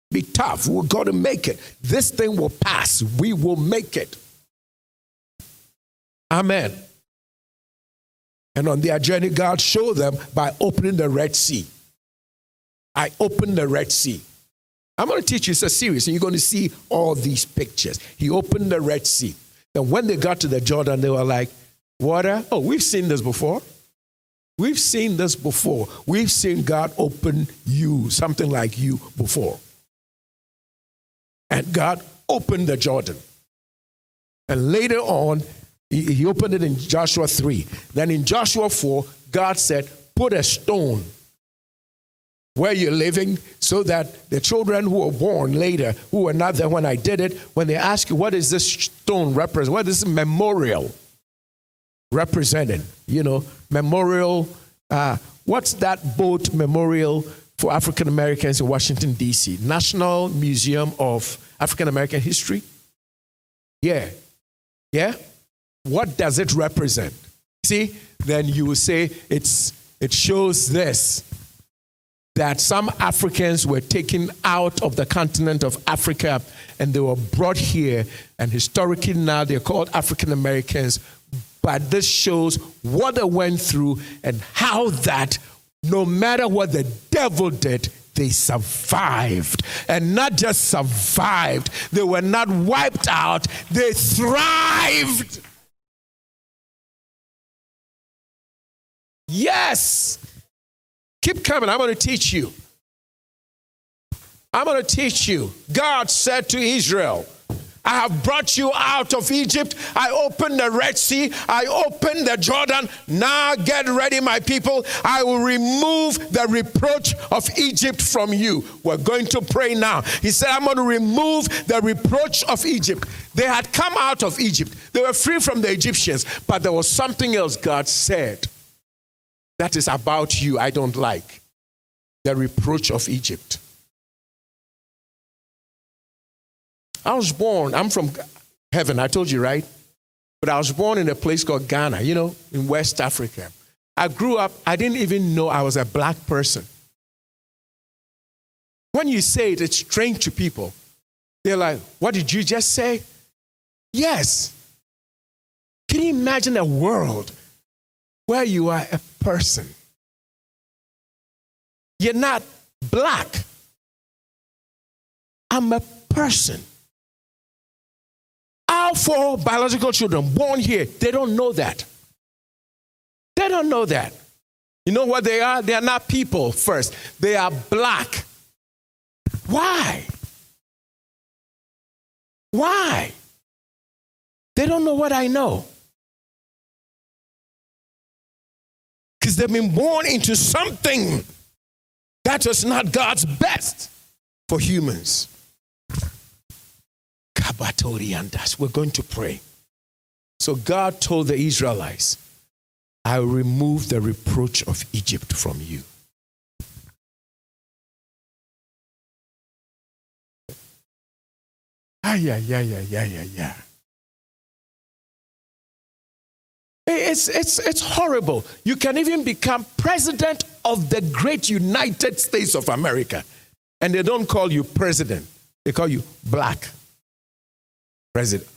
Be tough. We're going to make it. This thing will pass. We will make it. Amen. And on their journey, God showed them by opening the Red Sea. I opened the Red Sea. I'm going to teach you, it's a series, and you're going to see all these pictures. He opened the Red Sea. And when they got to the Jordan, they were like, Water? Oh, we've seen this before. We've seen this before. We've seen God open you, something like you, before. And God opened the Jordan. And later on, he, opened it in Joshua 3. Then in Joshua 4, God said, Put a stone where you're living so that the children who were born later, who were not there when I did it, when they ask you, What is this stone represent? What is this memorial representing? You know, memorial. Uh, what's that boat memorial for African Americans in Washington, D.C.? National Museum of African American History? Yeah. Yeah? What does it represent? See, then you will say it's, it shows this that some Africans were taken out of the continent of Africa and they were brought here, and historically now they're called African Americans. But this shows what they went through and how that no matter what the devil did, they survived. And not just survived, they were not wiped out, they thrived. Yes. Keep coming. I'm going to teach you. I'm going to teach you. God said to Israel, I have brought you out of Egypt. I opened the Red Sea. I opened the Jordan. Now get ready, my people. I will remove the reproach of Egypt from you. We're going to pray now. He said, I'm going to remove the reproach of Egypt. They had come out of Egypt, they were free from the Egyptians, but there was something else God said that is about you I don't like. The reproach of Egypt. I was born, I'm from heaven, I told you, right? But I was born in a place called Ghana, you know, in West Africa. I grew up, I didn't even know I was a black person. When you say it, it's strange to people. They're like, What did you just say? Yes. Can you imagine a world where you are a person? You're not black. I'm a person. Our four biological children born here, they don't know that. They don't know that. You know what they are? They are not people first, they are black. Why? Why? They don't know what I know. Because they've been born into something that was not God's best for humans. We're going to pray. So God told the Israelites, I will remove the reproach of Egypt from you. Ah, yeah, yeah, yeah, yeah, yeah, yeah. It's, it's, it's horrible. You can even become president of the great United States of America. And they don't call you president, they call you black president.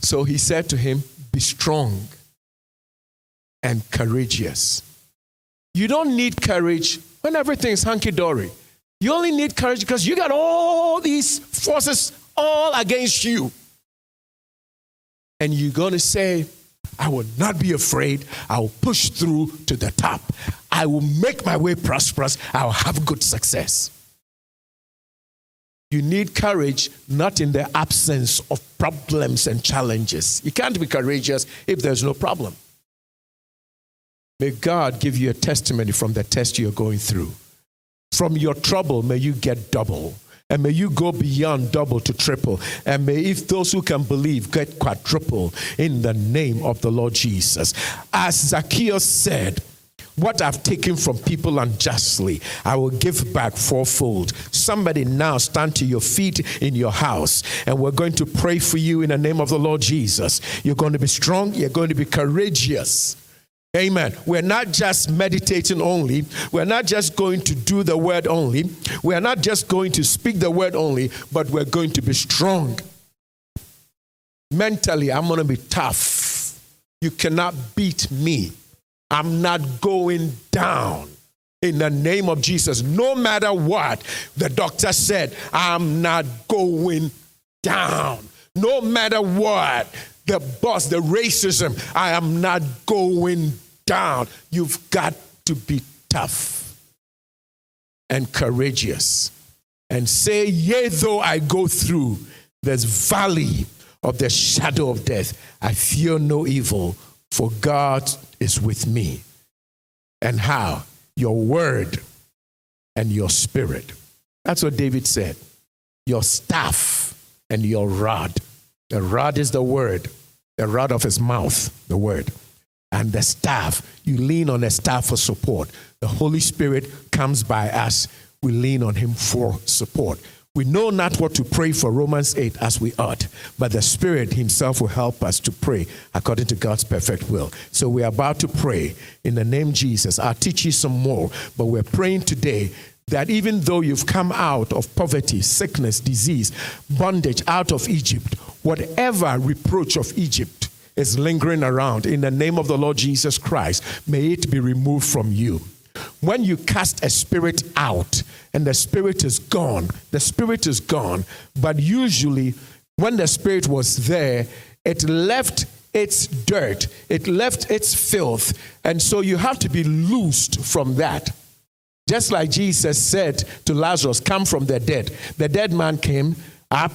So he said to him, Be strong and courageous. You don't need courage when everything is hunky dory. You only need courage because you got all these forces all against you. And you're going to say, I will not be afraid. I will push through to the top. I will make my way prosperous. I will have good success. You need courage not in the absence of problems and challenges. You can't be courageous if there's no problem. May God give you a testimony from the test you're going through. From your trouble, may you get double. And may you go beyond double to triple. And may, if those who can believe, get quadruple in the name of the Lord Jesus. As Zacchaeus said, what I've taken from people unjustly, I will give back fourfold. Somebody now stand to your feet in your house, and we're going to pray for you in the name of the Lord Jesus. You're going to be strong, you're going to be courageous. Amen. We're not just meditating only. We're not just going to do the word only. We're not just going to speak the word only, but we're going to be strong. Mentally, I'm going to be tough. You cannot beat me. I'm not going down. In the name of Jesus, no matter what the doctor said, I'm not going down. No matter what the boss, the racism, I am not going down. You've got to be tough and courageous and say, Yea, though I go through this valley of the shadow of death, I fear no evil, for God is with me. And how? Your word and your spirit. That's what David said. Your staff and your rod. The rod is the word, the rod of his mouth, the word and the staff. You lean on the staff for support. The Holy Spirit comes by us. We lean on Him for support. We know not what to pray for, Romans 8, as we ought, but the Spirit Himself will help us to pray according to God's perfect will. So we're about to pray in the name Jesus. I'll teach you some more, but we're praying today that even though you've come out of poverty, sickness, disease, bondage out of Egypt, whatever reproach of Egypt, is lingering around, in the name of the Lord Jesus Christ, may it be removed from you. When you cast a spirit out and the spirit is gone, the spirit is gone. But usually, when the spirit was there, it left its dirt, it left its filth. And so you have to be loosed from that. Just like Jesus said to Lazarus, Come from the dead. The dead man came up,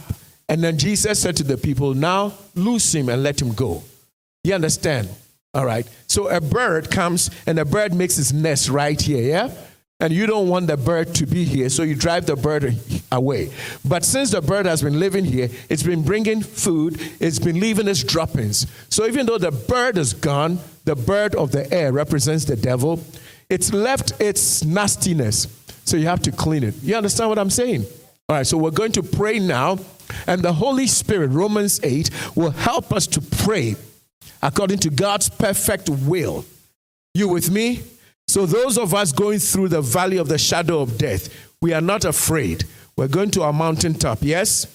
and then Jesus said to the people, Now loose him and let him go. You understand? All right. So a bird comes and a bird makes its nest right here, yeah? And you don't want the bird to be here, so you drive the bird away. But since the bird has been living here, it's been bringing food, it's been leaving its droppings. So even though the bird is gone, the bird of the air represents the devil, it's left its nastiness. So you have to clean it. You understand what I'm saying? All right, so we're going to pray now, and the Holy Spirit, Romans 8, will help us to pray according to God's perfect will. You with me? So, those of us going through the valley of the shadow of death, we are not afraid. We're going to our mountaintop, yes?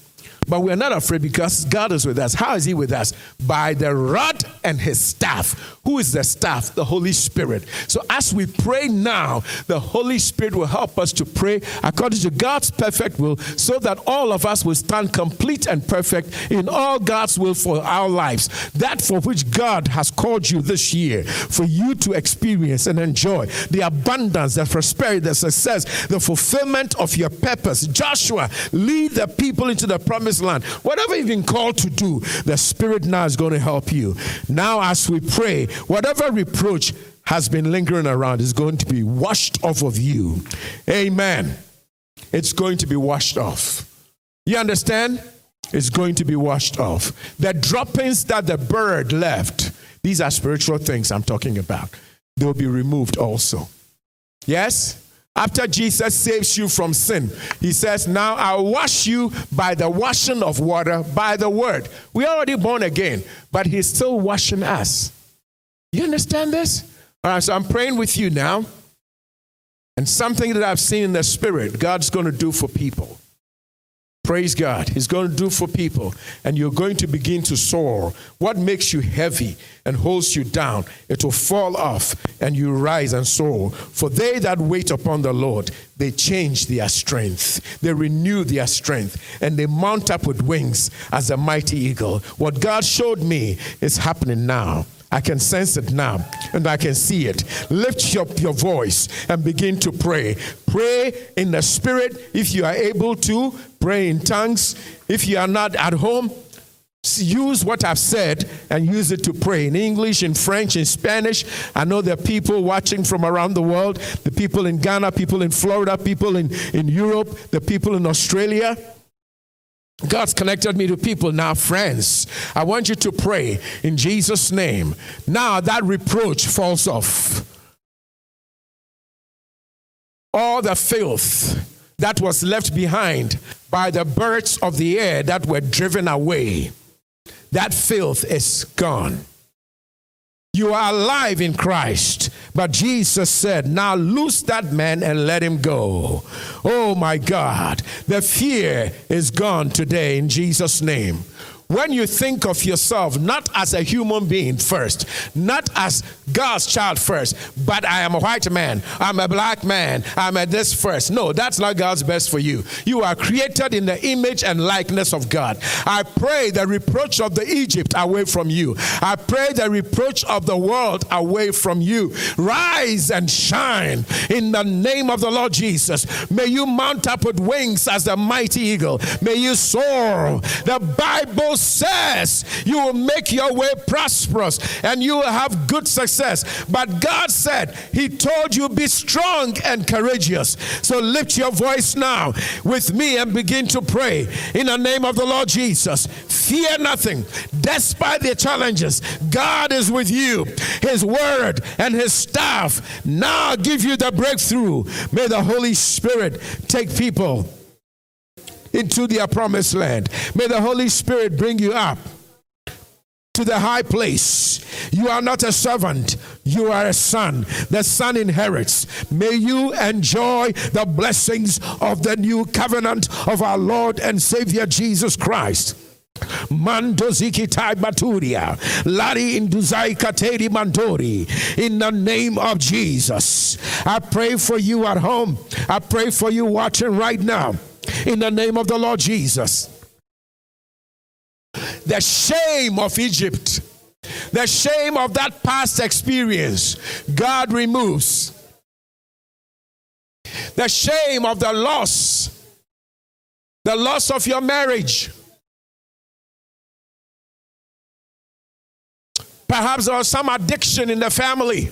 But we're not afraid because God is with us. How is He with us? By the rod and His staff. Who is the staff? The Holy Spirit. So as we pray now, the Holy Spirit will help us to pray according to God's perfect will so that all of us will stand complete and perfect in all God's will for our lives. That for which God has called you this year, for you to experience and enjoy the abundance, the prosperity, the success, the fulfillment of your purpose. Joshua, lead the people into the promise land. Whatever you've been called to do, the Spirit now is going to help you. Now, as we pray, whatever reproach has been lingering around is going to be washed off of you. Amen. It's going to be washed off. You understand? It's going to be washed off. The droppings that the bird left, these are spiritual things I'm talking about. They'll be removed also. Yes? After Jesus saves you from sin, he says, Now I'll wash you by the washing of water, by the word. We're already born again, but he's still washing us. You understand this? All right, so I'm praying with you now. And something that I've seen in the spirit, God's going to do for people. Praise God. He's going to do for people. And you're going to begin to soar. What makes you heavy and holds you down, it will fall off and you rise and soar. For they that wait upon the Lord, they change their strength. They renew their strength and they mount up with wings as a mighty eagle. What God showed me is happening now. I can sense it now and I can see it. Lift up your voice and begin to pray. Pray in the spirit if you are able to. Pray in tongues. If you are not at home, use what I've said and use it to pray in English, in French, in Spanish. I know there are people watching from around the world the people in Ghana, people in Florida, people in, in Europe, the people in Australia. God's connected me to people now, friends. I want you to pray in Jesus' name. Now that reproach falls off. All the filth that was left behind by the birds of the air that were driven away, that filth is gone. You are alive in Christ. But Jesus said, Now loose that man and let him go. Oh my God. The fear is gone today in Jesus' name when you think of yourself not as a human being first, not as God's child first, but I am a white man, I'm a black man, I'm a this first. No, that's not God's best for you. You are created in the image and likeness of God. I pray the reproach of the Egypt away from you. I pray the reproach of the world away from you. Rise and shine in the name of the Lord Jesus. May you mount up with wings as the mighty eagle. May you soar. The Bible says you will make your way prosperous and you will have good success. But God said, He told you, be strong and courageous. So lift your voice now with me and begin to pray in the name of the Lord Jesus. Fear nothing, despite the challenges. God is with you. His word and His staff now give you the breakthrough. May the Holy Spirit take people into their promised land. May the Holy Spirit bring you up to the high place. You are not a servant, you are a son. The son inherits. May you enjoy the blessings of the new covenant of our Lord and Savior Jesus Christ. Mando zikitai baturia, lari induzai kateri mandori. In the name of Jesus, I pray for you at home. I pray for you watching right now in the name of the Lord Jesus. The shame of Egypt, the shame of that past experience, God removes. The shame of the loss, the loss of your marriage. Perhaps there was some addiction in the family.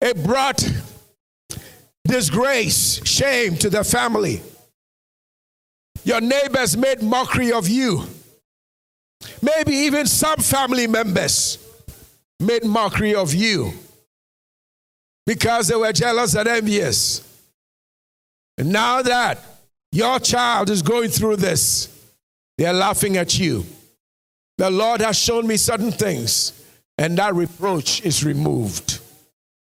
It brought disgrace, shame to the family. Your neighbors made mockery of you. Maybe even some family members made mockery of you because they were jealous and envious. And now that your child is going through this, they're laughing at you. The Lord has shown me certain things, and that reproach is removed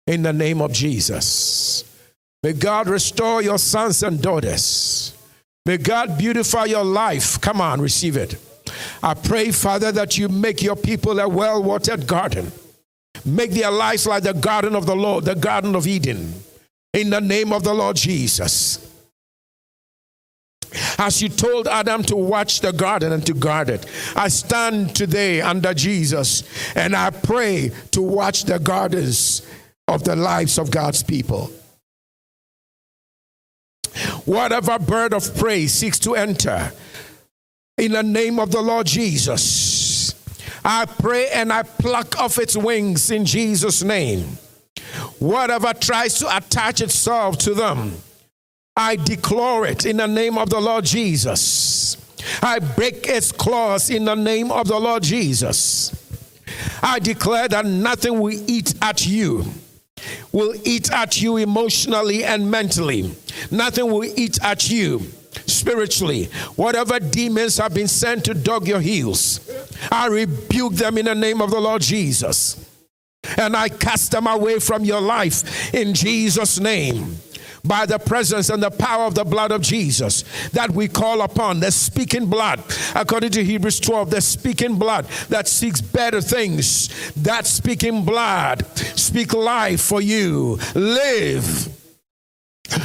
in the name of Jesus. May God restore your sons and daughters. May God beautify your life. Come on, receive it. I pray, Father, that you make your people a well watered garden. Make their lives like the garden of the Lord, the garden of Eden. In the name of the Lord Jesus. As you told Adam to watch the garden and to guard it, I stand today under Jesus and I pray to watch the gardens of the lives of God's people. Whatever bird of prey seeks to enter, in the name of the Lord Jesus, I pray and I pluck off its wings in Jesus' name. Whatever tries to attach itself to them, I declare it in the name of the Lord Jesus. I break its claws in the name of the Lord Jesus. I declare that nothing will eat at you will eat at you emotionally and mentally. Nothing will eat at you spiritually. Whatever demons have been sent to dog your heels, I rebuke them in the name of the Lord Jesus. And I cast them away from your life in Jesus' name by the presence and the power of the blood of Jesus that we call upon, the speaking blood, according to Hebrews 12, the speaking blood that seeks better things. That speaking blood speak life for you. Live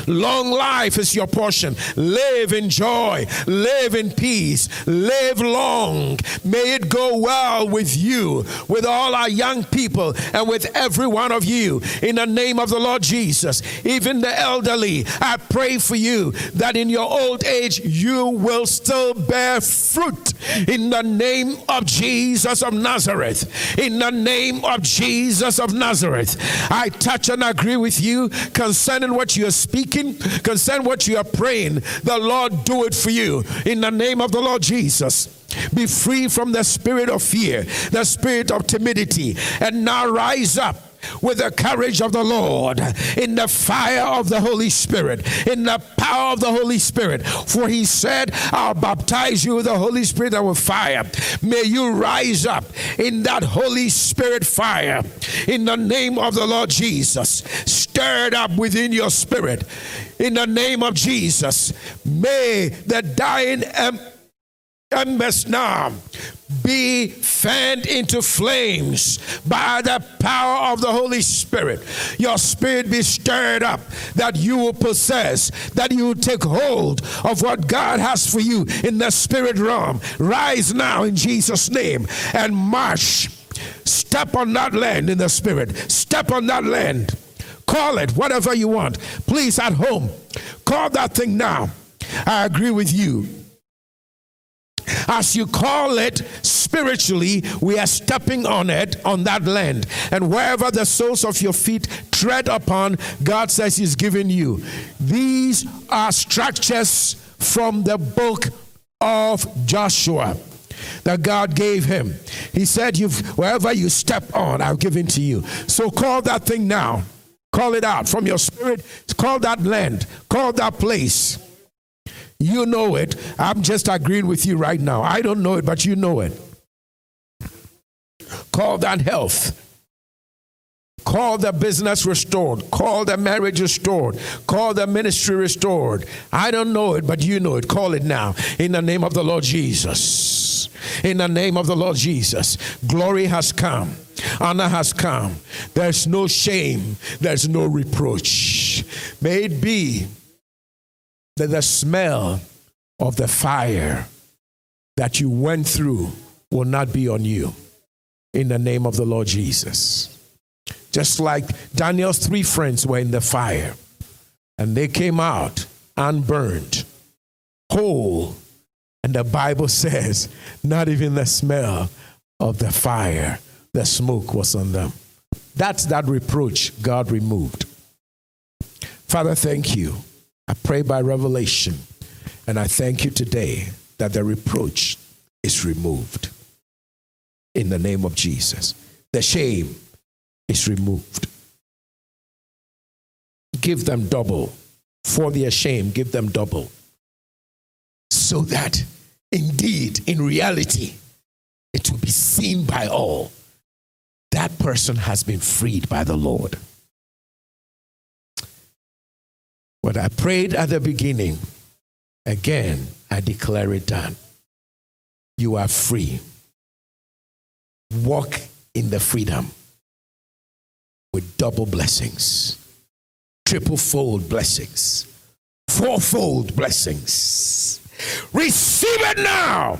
Long life is your portion. Live in joy. Live in peace. Live long. May it go well with you, with all our young people, and with every one of you. In the name of the Lord Jesus, even the elderly, I pray for you that in your old age you will still bear fruit. In the name of Jesus of Nazareth. In the name of Jesus of Nazareth. I touch and agree with you concerning what you are speaking, concerning what you are praying, the Lord do it for you in the name of the Lord Jesus. Be free from the spirit of fear, the spirit of timidity, and now rise up with the courage of the Lord, in the fire of the Holy Spirit, in the power of the Holy Spirit. For he said, I'll baptize you with the Holy Spirit and with fire. May you rise up in that Holy Spirit fire in the name of the Lord Jesus. Stirred up within your spirit in the name of Jesus. May the dying embers now be fanned into flames by the power of the Holy Spirit. Your spirit be stirred up that you will possess, that you will take hold of what God has for you in the spirit realm. Rise now in Jesus' name and march. Step on that land in the spirit. Step on that land. Call it whatever you want. Please, at home, call that thing now. I agree with you as you call it spiritually, we are stepping on it, on that land. And wherever the soles of your feet tread upon, God says He's given you. These are structures from the book of Joshua that God gave him. He said, You've wherever you step on, I've given to you. So call that thing now. Call it out from your spirit. Call that land. Call that place. You know it. I'm just agreeing with you right now. I don't know it, but you know it. Call that health. Call the business restored. Call the marriage restored. Call the ministry restored. I don't know it, but you know it. Call it now. In the name of the Lord Jesus. In the name of the Lord Jesus. Glory has come. Honor has come. There's no shame. There's no reproach. May it be that the smell of the fire that you went through will not be on you in the name of the Lord Jesus. Just like Daniel's three friends were in the fire and they came out unburned, whole. And the Bible says, not even the smell of the fire, the smoke was on them. That's that reproach God removed. Father, thank you I pray by revelation, and I thank you today that the reproach is removed in the name of Jesus. The shame is removed. Give them double. For their shame, give them double. So that indeed, in reality, it will be seen by all that person has been freed by the Lord. What I prayed at the beginning, again, I declare it done. You are free. Walk in the freedom with double blessings, triple fold blessings, fourfold blessings. Receive it now.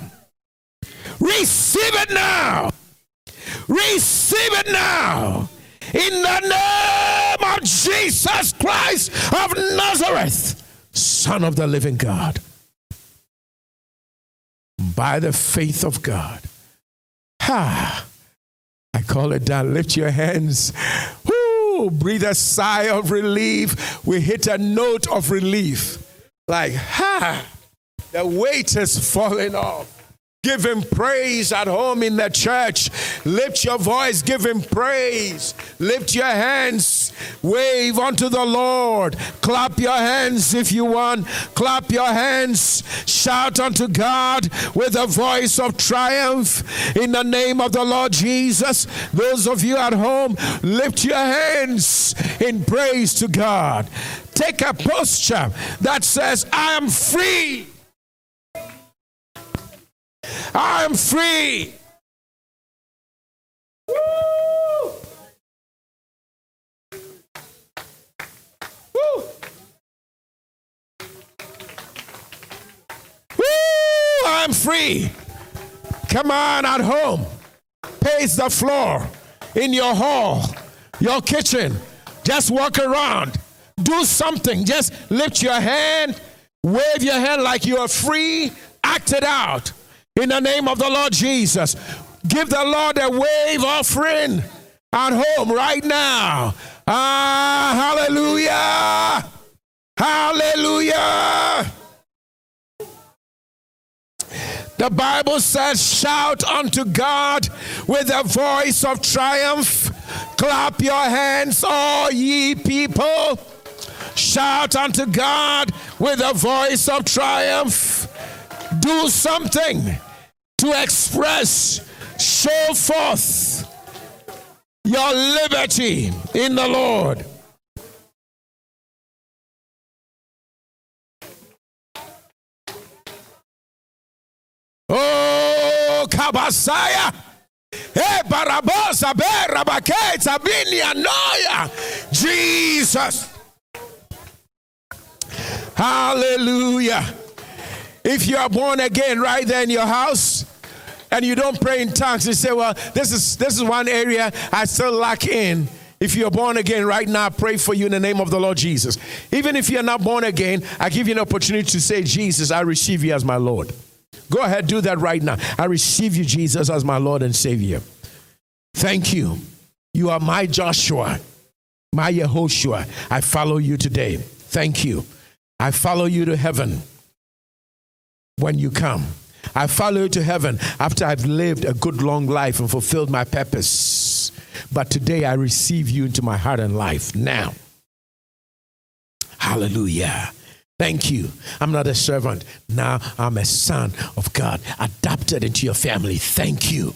Receive it now. Receive it now. In the name of Jesus Christ of Nazareth, Son of the living God. By the faith of God. Ha! I call it down. Lift your hands. Whoo! Breathe a sigh of relief. We hit a note of relief. Like, ha! The weight is falling off. Give him praise at home in the church. Lift your voice, give him praise. Lift your hands, wave unto the Lord. Clap your hands if you want. Clap your hands. Shout unto God with a voice of triumph in the name of the Lord Jesus. Those of you at home, lift your hands in praise to God. Take a posture that says, I am free. I am free. Woo! Woo! Woo! I'm free. Come on at home. Pace the floor in your hall, your kitchen. Just walk around. Do something. Just lift your hand, wave your hand like you are free. Act it out in the name of the Lord Jesus. Give the Lord a wave offering at home right now. Ah, hallelujah! Hallelujah! The Bible says, Shout unto God with a voice of triumph. Clap your hands, all ye people. Shout unto God with a voice of triumph. Do something to express, show forth your liberty in the Lord. Oh, Kabasaya. Jesus. Hallelujah. If you are born again right there in your house, and you don't pray in tongues, you say, Well, this is this is one area I still lack in. If you're born again right now, I pray for you in the name of the Lord Jesus. Even if you're not born again, I give you an opportunity to say, Jesus, I receive you as my Lord. Go ahead, do that right now. I receive you, Jesus, as my Lord and Savior. Thank you. You are my Joshua, my Yehoshua. I follow you today. Thank you. I follow you to heaven when you come. I follow you to heaven after I've lived a good long life and fulfilled my purpose. But today I receive you into my heart and life now. Hallelujah. Thank you. I'm not a servant. Now I'm a son of God, adopted into your family. Thank you.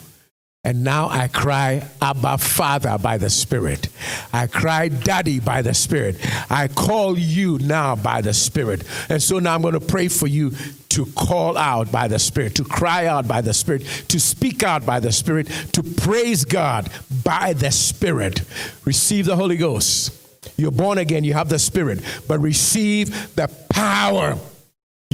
And now I cry, Abba, Father, by the Spirit. I cry, Daddy, by the Spirit. I call you now by the Spirit. And so now I'm going to pray for you to call out by the Spirit, to cry out by the Spirit, to speak out by the Spirit, to praise God by the Spirit. Receive the Holy Ghost. You're born again, you have the Spirit, but receive the power.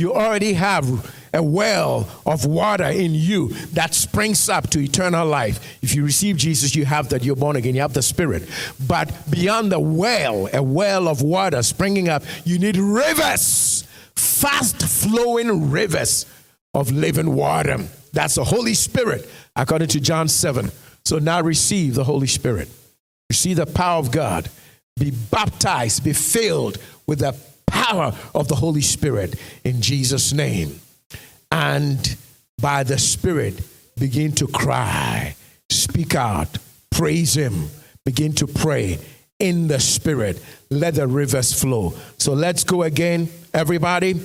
You already have a well of water in you that springs up to eternal life. If you receive Jesus, you have that, you're born again, you have the Spirit. But beyond the well, a well of water springing up, you need rivers, fast flowing rivers of living water. That's the Holy Spirit, according to John 7. So now receive the Holy Spirit. Receive the power of God. Be baptized, be filled with the power of the Holy Spirit in Jesus' name and by the Spirit begin to cry, speak out, praise Him, begin to pray in the Spirit. Let the rivers flow. So let's go again, everybody.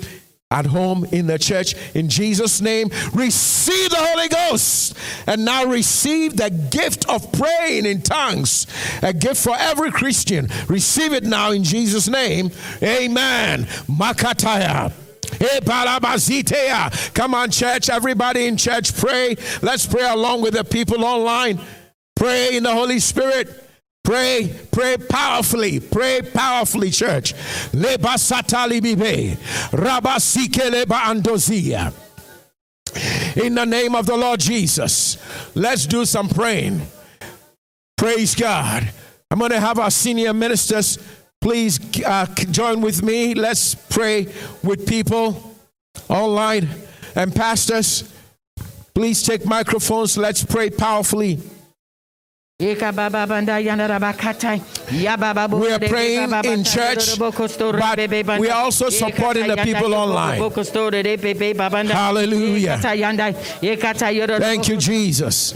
At home in the church, in Jesus' name, receive the Holy Ghost and now receive the gift of praying in tongues, a gift for every Christian. Receive it now in Jesus' name. Amen. Makataya. Eh, Come on, church. Everybody in church, pray. Let's pray along with the people online. Pray in the Holy Spirit. Pray, pray powerfully, pray powerfully, church. Leba satali bibe, rabasike leba andozia. In the name of the Lord Jesus, let's do some praying. Praise God. I'm going to have our senior ministers Please uh, join with me. Let's pray with people online. And pastors, please take microphones. Let's pray powerfully. We are praying in church, but we are also supporting the people online. Hallelujah. Thank you, Jesus.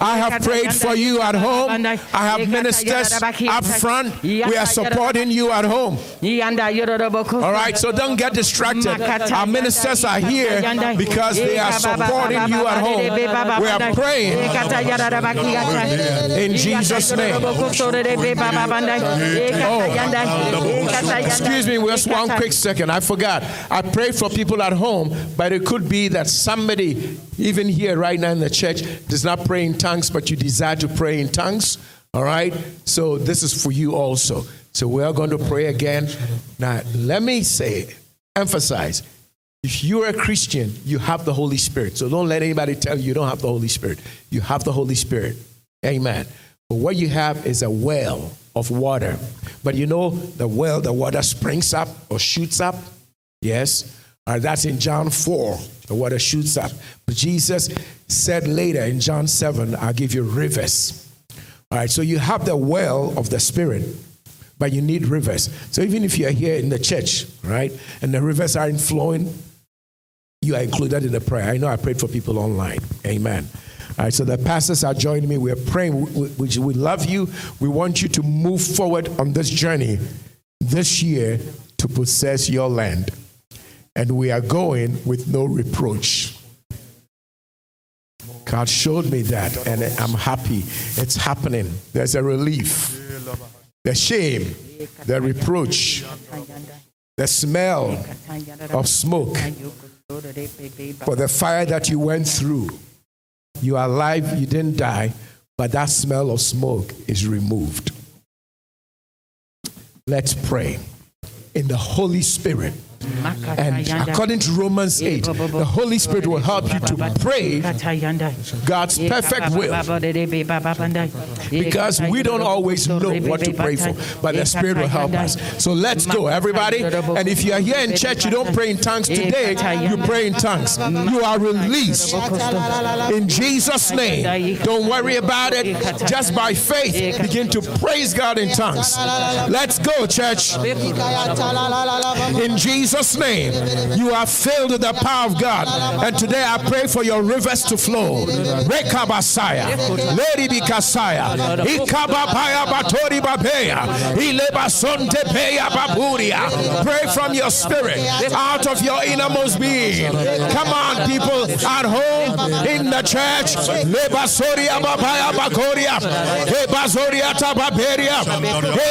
I have prayed for you at home. I have ministers up front. We are supporting you at home. All right, so don't get distracted. Our ministers are here because they are supporting you at home. We are praying in Jesus' name. Oh, excuse me, just one quick second. I forgot. I prayed for people at home home, but it could be that somebody, even here right now in the church, does not pray in tongues, but you desire to pray in tongues. All right? So this is for you also. So we are going to pray again. Now, let me say, emphasize, if you're a Christian, you have the Holy Spirit. So don't let anybody tell you you don't have the Holy Spirit. You have the Holy Spirit. Amen. But what you have is a well of water. But you know, the well, the water springs up or shoots up. Yes. Uh, that's in John 4, the water shoots up. But Jesus said later in John 7, I'll give you rivers. All right, so you have the well of the Spirit, but you need rivers. So even if you're here in the church, right, and the rivers aren't flowing, you are included in the prayer. I know I prayed for people online. Amen. All right, so the pastors are joining me. We're praying. We, we, we love you. We want you to move forward on this journey this year to possess your land and we are going with no reproach. God showed me that, and I'm happy. It's happening. There's a relief. The shame, the reproach, the smell of smoke for the fire that you went through. You are alive, you didn't die, but that smell of smoke is removed. Let's pray in the Holy Spirit and according to Romans 8, the Holy Spirit will help you to pray God's perfect will. Because we don't always know what to pray for, but the Spirit will help us. So let's go, everybody. And if you are here in church, you don't pray in tongues today, you pray in tongues. You are released in Jesus' name. Don't worry about it. Just by faith, begin to praise God in tongues. Let's go, church. In Jesus' Jesus' name, you are filled with the power of God. And today I pray for your rivers to flow. Lady Bikasaya. Pray from your spirit, out of your innermost being. Come on, people at home, in the church. Lebasoria Babaya Bakoria, Ebazoria Tababeria,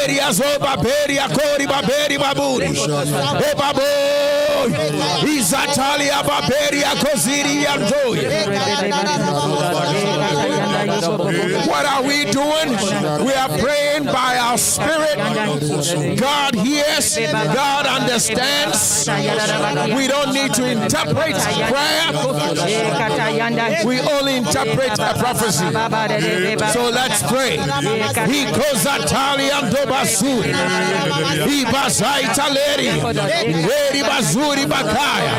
Eria Zobaberia, Kori Baberi Baburi. Izatalia Baberia Koziria What are we doing? We are praying by our spirit. God hears, God understands. We don't need to interpret prayer. We only interpret a prophecy. So let's pray. He goes. He Bazaita Leri. Beri bazuri bakaya.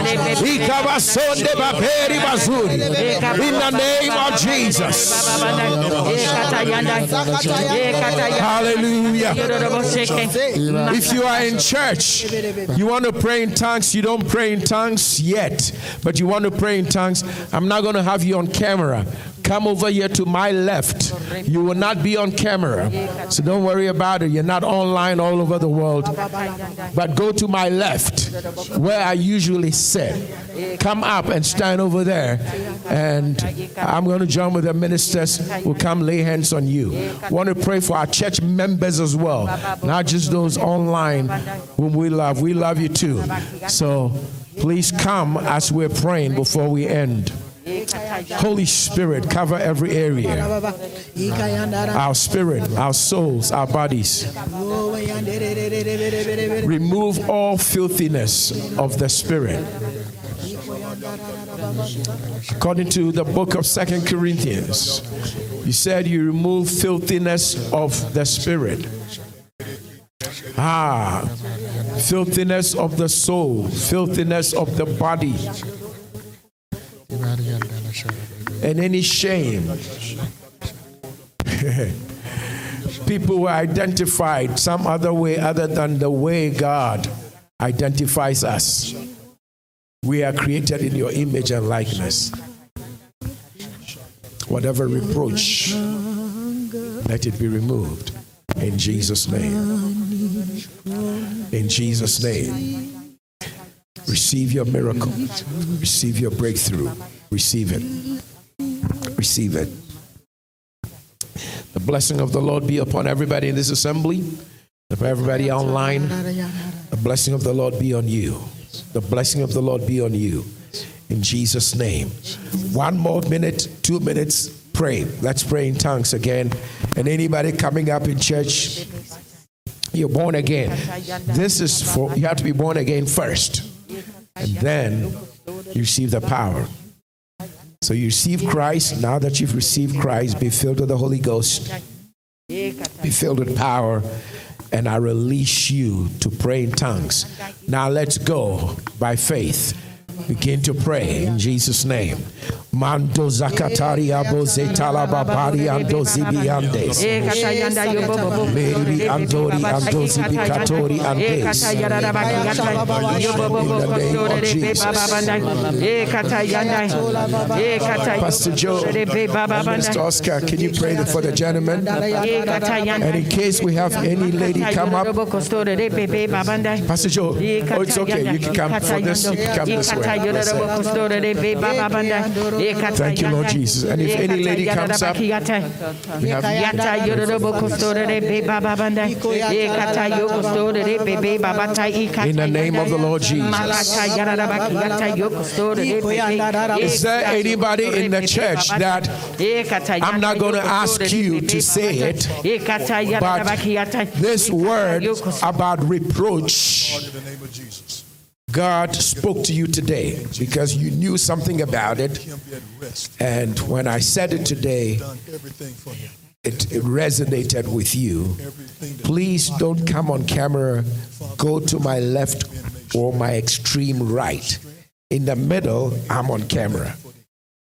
Baberi bazuri. In the name of Jesus. Hallelujah. If you are in church, you want to pray in tongues, you don't pray in tongues yet, but you want to pray in tongues, I'm not going to have you on camera. Come over here to my left. You will not be on camera. So don't worry about it. You're not online all over the world. But go to my left, where I usually sit. Come up and stand over there. And I'm going to join with the ministers who come lay hands on you. Want to pray for our church members as well, not just those online whom we love. We love you too. So please come as we're praying before we end. Holy Spirit, cover every area. Our spirit, our souls, our bodies. Remove all filthiness of the spirit. According to the book of Second Corinthians, you said you remove filthiness of the spirit. Ah, filthiness of the soul, filthiness of the body and any shame. People were identified some other way other than the way God identifies us. We are created in your image and likeness. Whatever reproach, let it be removed in Jesus' name. In Jesus' name. Receive your miracle. Receive your breakthrough. Receive it. Receive it. The blessing of the Lord be upon everybody in this assembly, for everybody online. The blessing of the Lord be on you. The blessing of the Lord be on you. In Jesus' name. One more minute, two minutes, pray. Let's pray in tongues again. And anybody coming up in church, you're born again. This is for, you have to be born again first. And then you receive the power. So you receive Christ. Now that you've received Christ, be filled with the Holy Ghost, be filled with power, and I release you to pray in tongues. Now let's go by faith. Begin to pray in Jesus' name. Mando zakatari abo zetala babari ando zibiandes. Meri andori ando zibikatori andes. Pastor Joe, Mr. Oscar, can you pray for the gentleman? And in case we have any lady come up, Pastor Joe, oh, it's okay. You can come for this. You can come this way. Thank you, Lord Jesus. And if any lady comes up, we have in the name of the Lord Jesus. Is there anybody in the church that I'm not going to ask you to say it, but this word about reproach? God spoke to you today because you knew something about it. And when I said it today, it, it, resonated with you. Please don't come on camera, go to my left or my extreme right. In the middle, I'm on camera.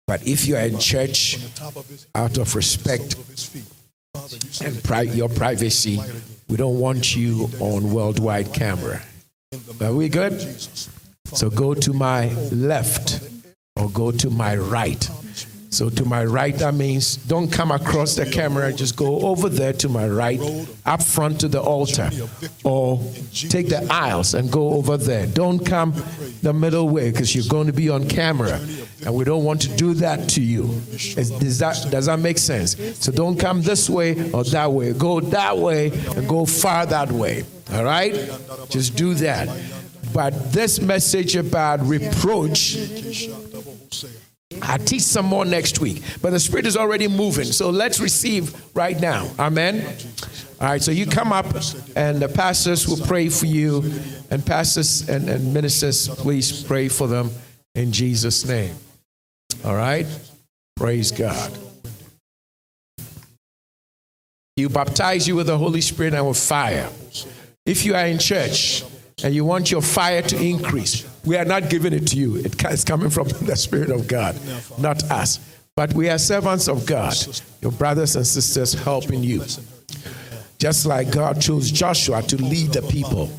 But if you are in church, out of respect and pri- your privacy, we don't want you on worldwide camera. Are we good? So go to my left or go to my right. So to my right, that means don't come across the camera, just go over there to my right, up front to the altar, or take the aisles and go over there. Don't come the middle way because you're going to be on camera, and we don't want to do that to you. Does that, does that make sense? So don't come this way or that way. Go that way and go far that way. All right? Just do that. But this message about reproach I'll teach some more next week. But the Spirit is already moving. So let's receive right now. Amen. All right, so you come up and the pastors will pray for you. And pastors and, and ministers, please pray for them in Jesus' name. All right? Praise God. You baptize you with the Holy Spirit and with fire. If you are in church and you want your fire to increase, we are not giving it to you. It's coming from the Spirit of God, not us. But we are servants of God, your brothers and sisters helping you. Just like God chose Joshua to lead the people,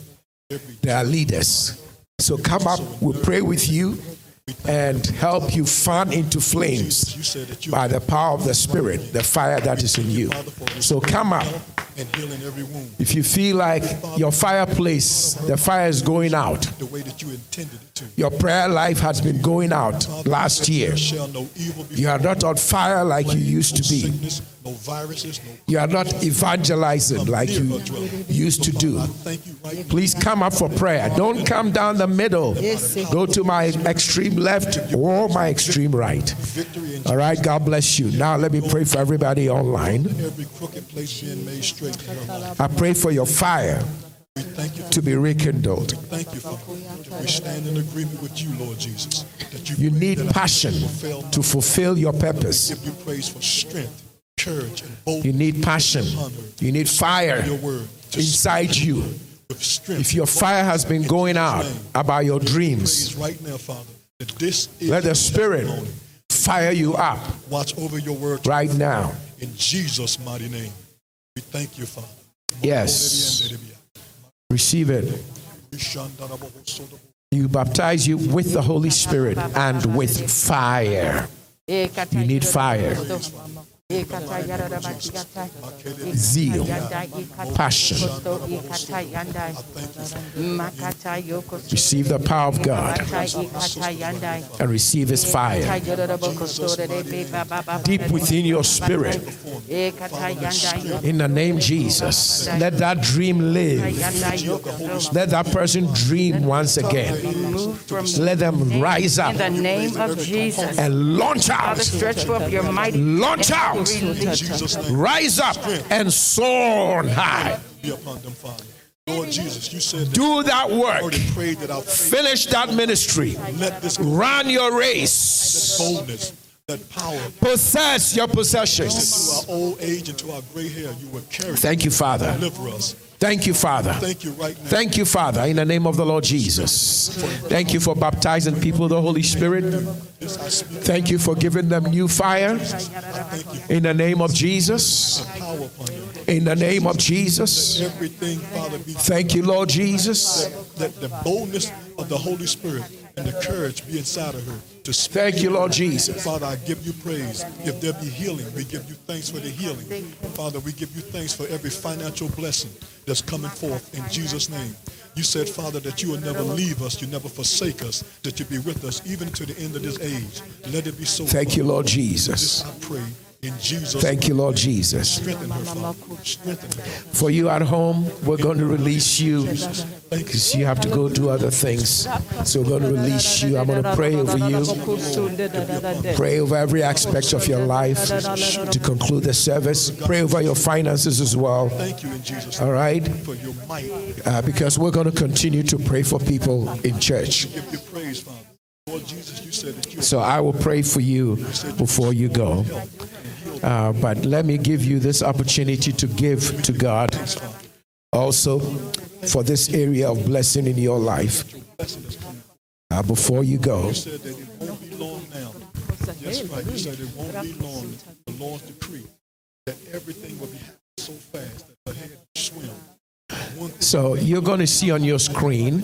they are leaders. So come up, we'll pray with you and help you fan into flames by the power of the Spirit, the fire that is in you. So come up. If you feel like your fireplace, the fire is going out, the way that you intended it to. Your prayer life has been going out last year. You are not on fire like you used to be. You are not evangelizing like you used to do. Please come up for prayer. Don't come down the middle. Go to my extreme left or my extreme right. All right, God bless you. Now let me pray for everybody online. I pray for your fire to be rekindled. Thank you, Father. We stand in agreement with you, Lord Jesus. you, you need passion to fulfill your purpose. Give you praise for strength, courage, and boldness. You need passion. You need fire inside you. If your fire has been going out about your dreams, let the Spirit fire you up Watch over your word right now. In Jesus' mighty name, we thank you, Father. Yes. Receive it. You baptize you with the Holy Spirit and with fire. You need fire. Zeal, passion. Receive the power of God and receive His fire deep within your spirit. In the name Jesus, let that dream live. Let that person dream once again. Let them rise up In the name of Jesus. and launch out. Stretch forth your mighty Launch out. Jesus' name. Rise up and soar on high. Be upon them, Father. Lord Jesus, you said that Do that work. that Finish that ministry. let this Run your race. boldness, that power, Possess your possessions. to our old age and to our gray hair, you will carry Thank you, Father. deliver us. Thank you, Father. Thank you right now. Thank you, Father, in the name of the Lord Jesus. Thank you for baptizing people with the Holy Spirit. This I speak Thank you for giving them new fire. In the name of Jesus. power upon them. In the name of Jesus. Everything, Father, be Thank you, Lord Jesus. let the boldness of the Holy Spirit and the courage be inside of her to speak. Thank you, Lord Jesus. Father, I give you praise. If there be healing, we give you thanks for the healing. Father, we give you thanks for every financial blessing that's coming forth in Jesus' name. You said, Father, that you will never leave us, you never forsake us, that you be with us even to the end of this age. Let it be so. Thank you, Lord Jesus. I pray in Jesus' Thank you, Lord Jesus. For you at home, we're going to release you because you have to go do other things. So we're going to release you. I'm going to pray over you, pray over every aspect of your life to conclude the service. Pray over your finances as well. Thank you in Jesus' All right? Uh, because we're going to continue to pray for people in church. So I will pray for you before you go. Uh, but let me give you this opportunity to give to God also for this area of blessing in your life uh, before you go. That's right. Said it won't be long. The Lord's decree that everything will be happening so fast that her head will swim. So you're going to see on your screen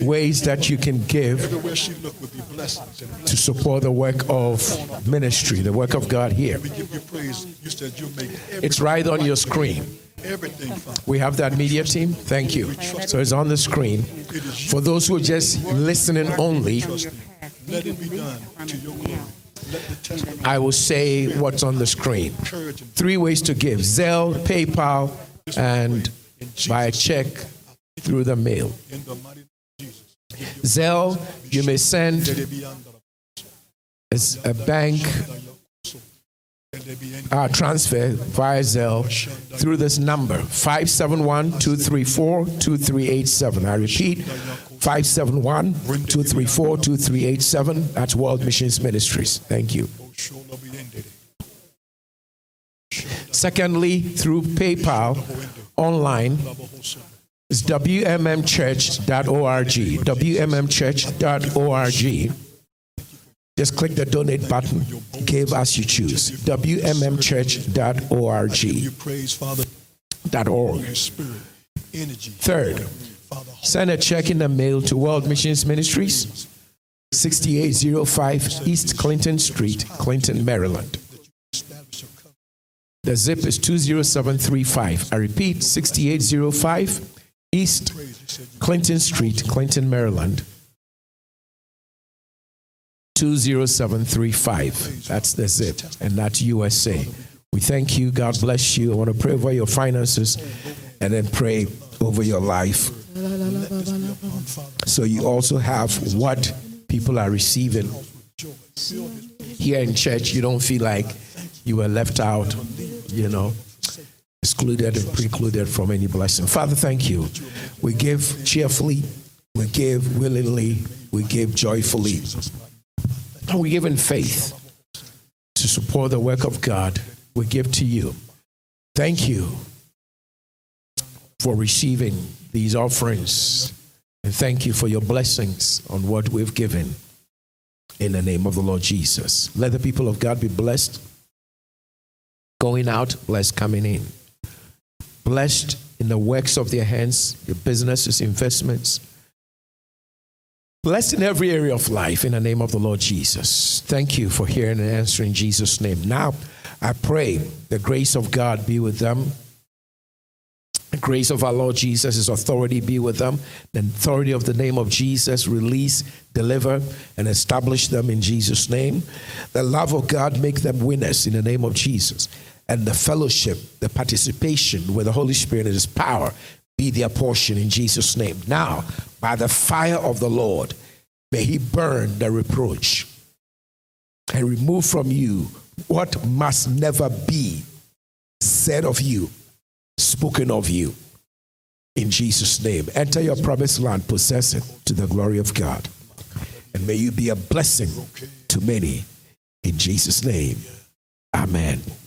ways that you can give to support the work of ministry, the work of God here. It's right on your screen. We have that media team. Thank you. So it's on the screen. For those who are just listening only, I will say what's on the screen. Three ways to give Zelle, PayPal, and by check through the mail. in the mighty name of Jesus. Zelle, you may send Let it be under as a bank the Let it be in uh, transfer via Zelle through this number 571 234 2387. I repeat 571 234 2387. That's World Missions Ministries. Thank you. Oshola be ended. Secondly, through PayPal online is wmmchurch.org. wmmchurch.org. Just click the donate button. Give as you choose. wmmchurch.org. .org. Third, send a check in the mail to World Missions Ministries, 6805 East Clinton Street, Clinton, Maryland. The zip is 20735. I repeat, 6805 East Clinton Street, Clinton, Maryland. 20735. That's the zip, and that's USA. We thank you. God bless you. I want to pray over your finances and then pray over your life. So you also have what people are receiving. Here in church, you don't feel like you were left out, you know, excluded and precluded from any blessing. Father, thank you. We give cheerfully, we give willingly, we give joyfully, and we give in faith to support the work of God. We give to you. Thank you for receiving these offerings, and thank you for your blessings on what we've given. in the name of the Lord Jesus. Let the people of God be blessed. Going out, blessed coming in. Blessed in the works of their hands, your businesses, investments. Blessed in every area of life in the name of the Lord Jesus. Thank you for hearing and answering Jesus' name. Now, I pray the grace of God be with them. The grace of our Lord Jesus, His authority be with them. The authority of the name of Jesus release, deliver, and establish them in Jesus' name. The love of God make them winners in the name of Jesus. And the fellowship, the participation with the Holy Spirit and His power be their portion in Jesus' name. Now, by the fire of the Lord, may He burn the reproach and remove from you what must never be said of you, spoken of you. In Jesus' name. Enter your promised land, possess it to the glory of God. And may you be a blessing to many. In Jesus' name. Amen.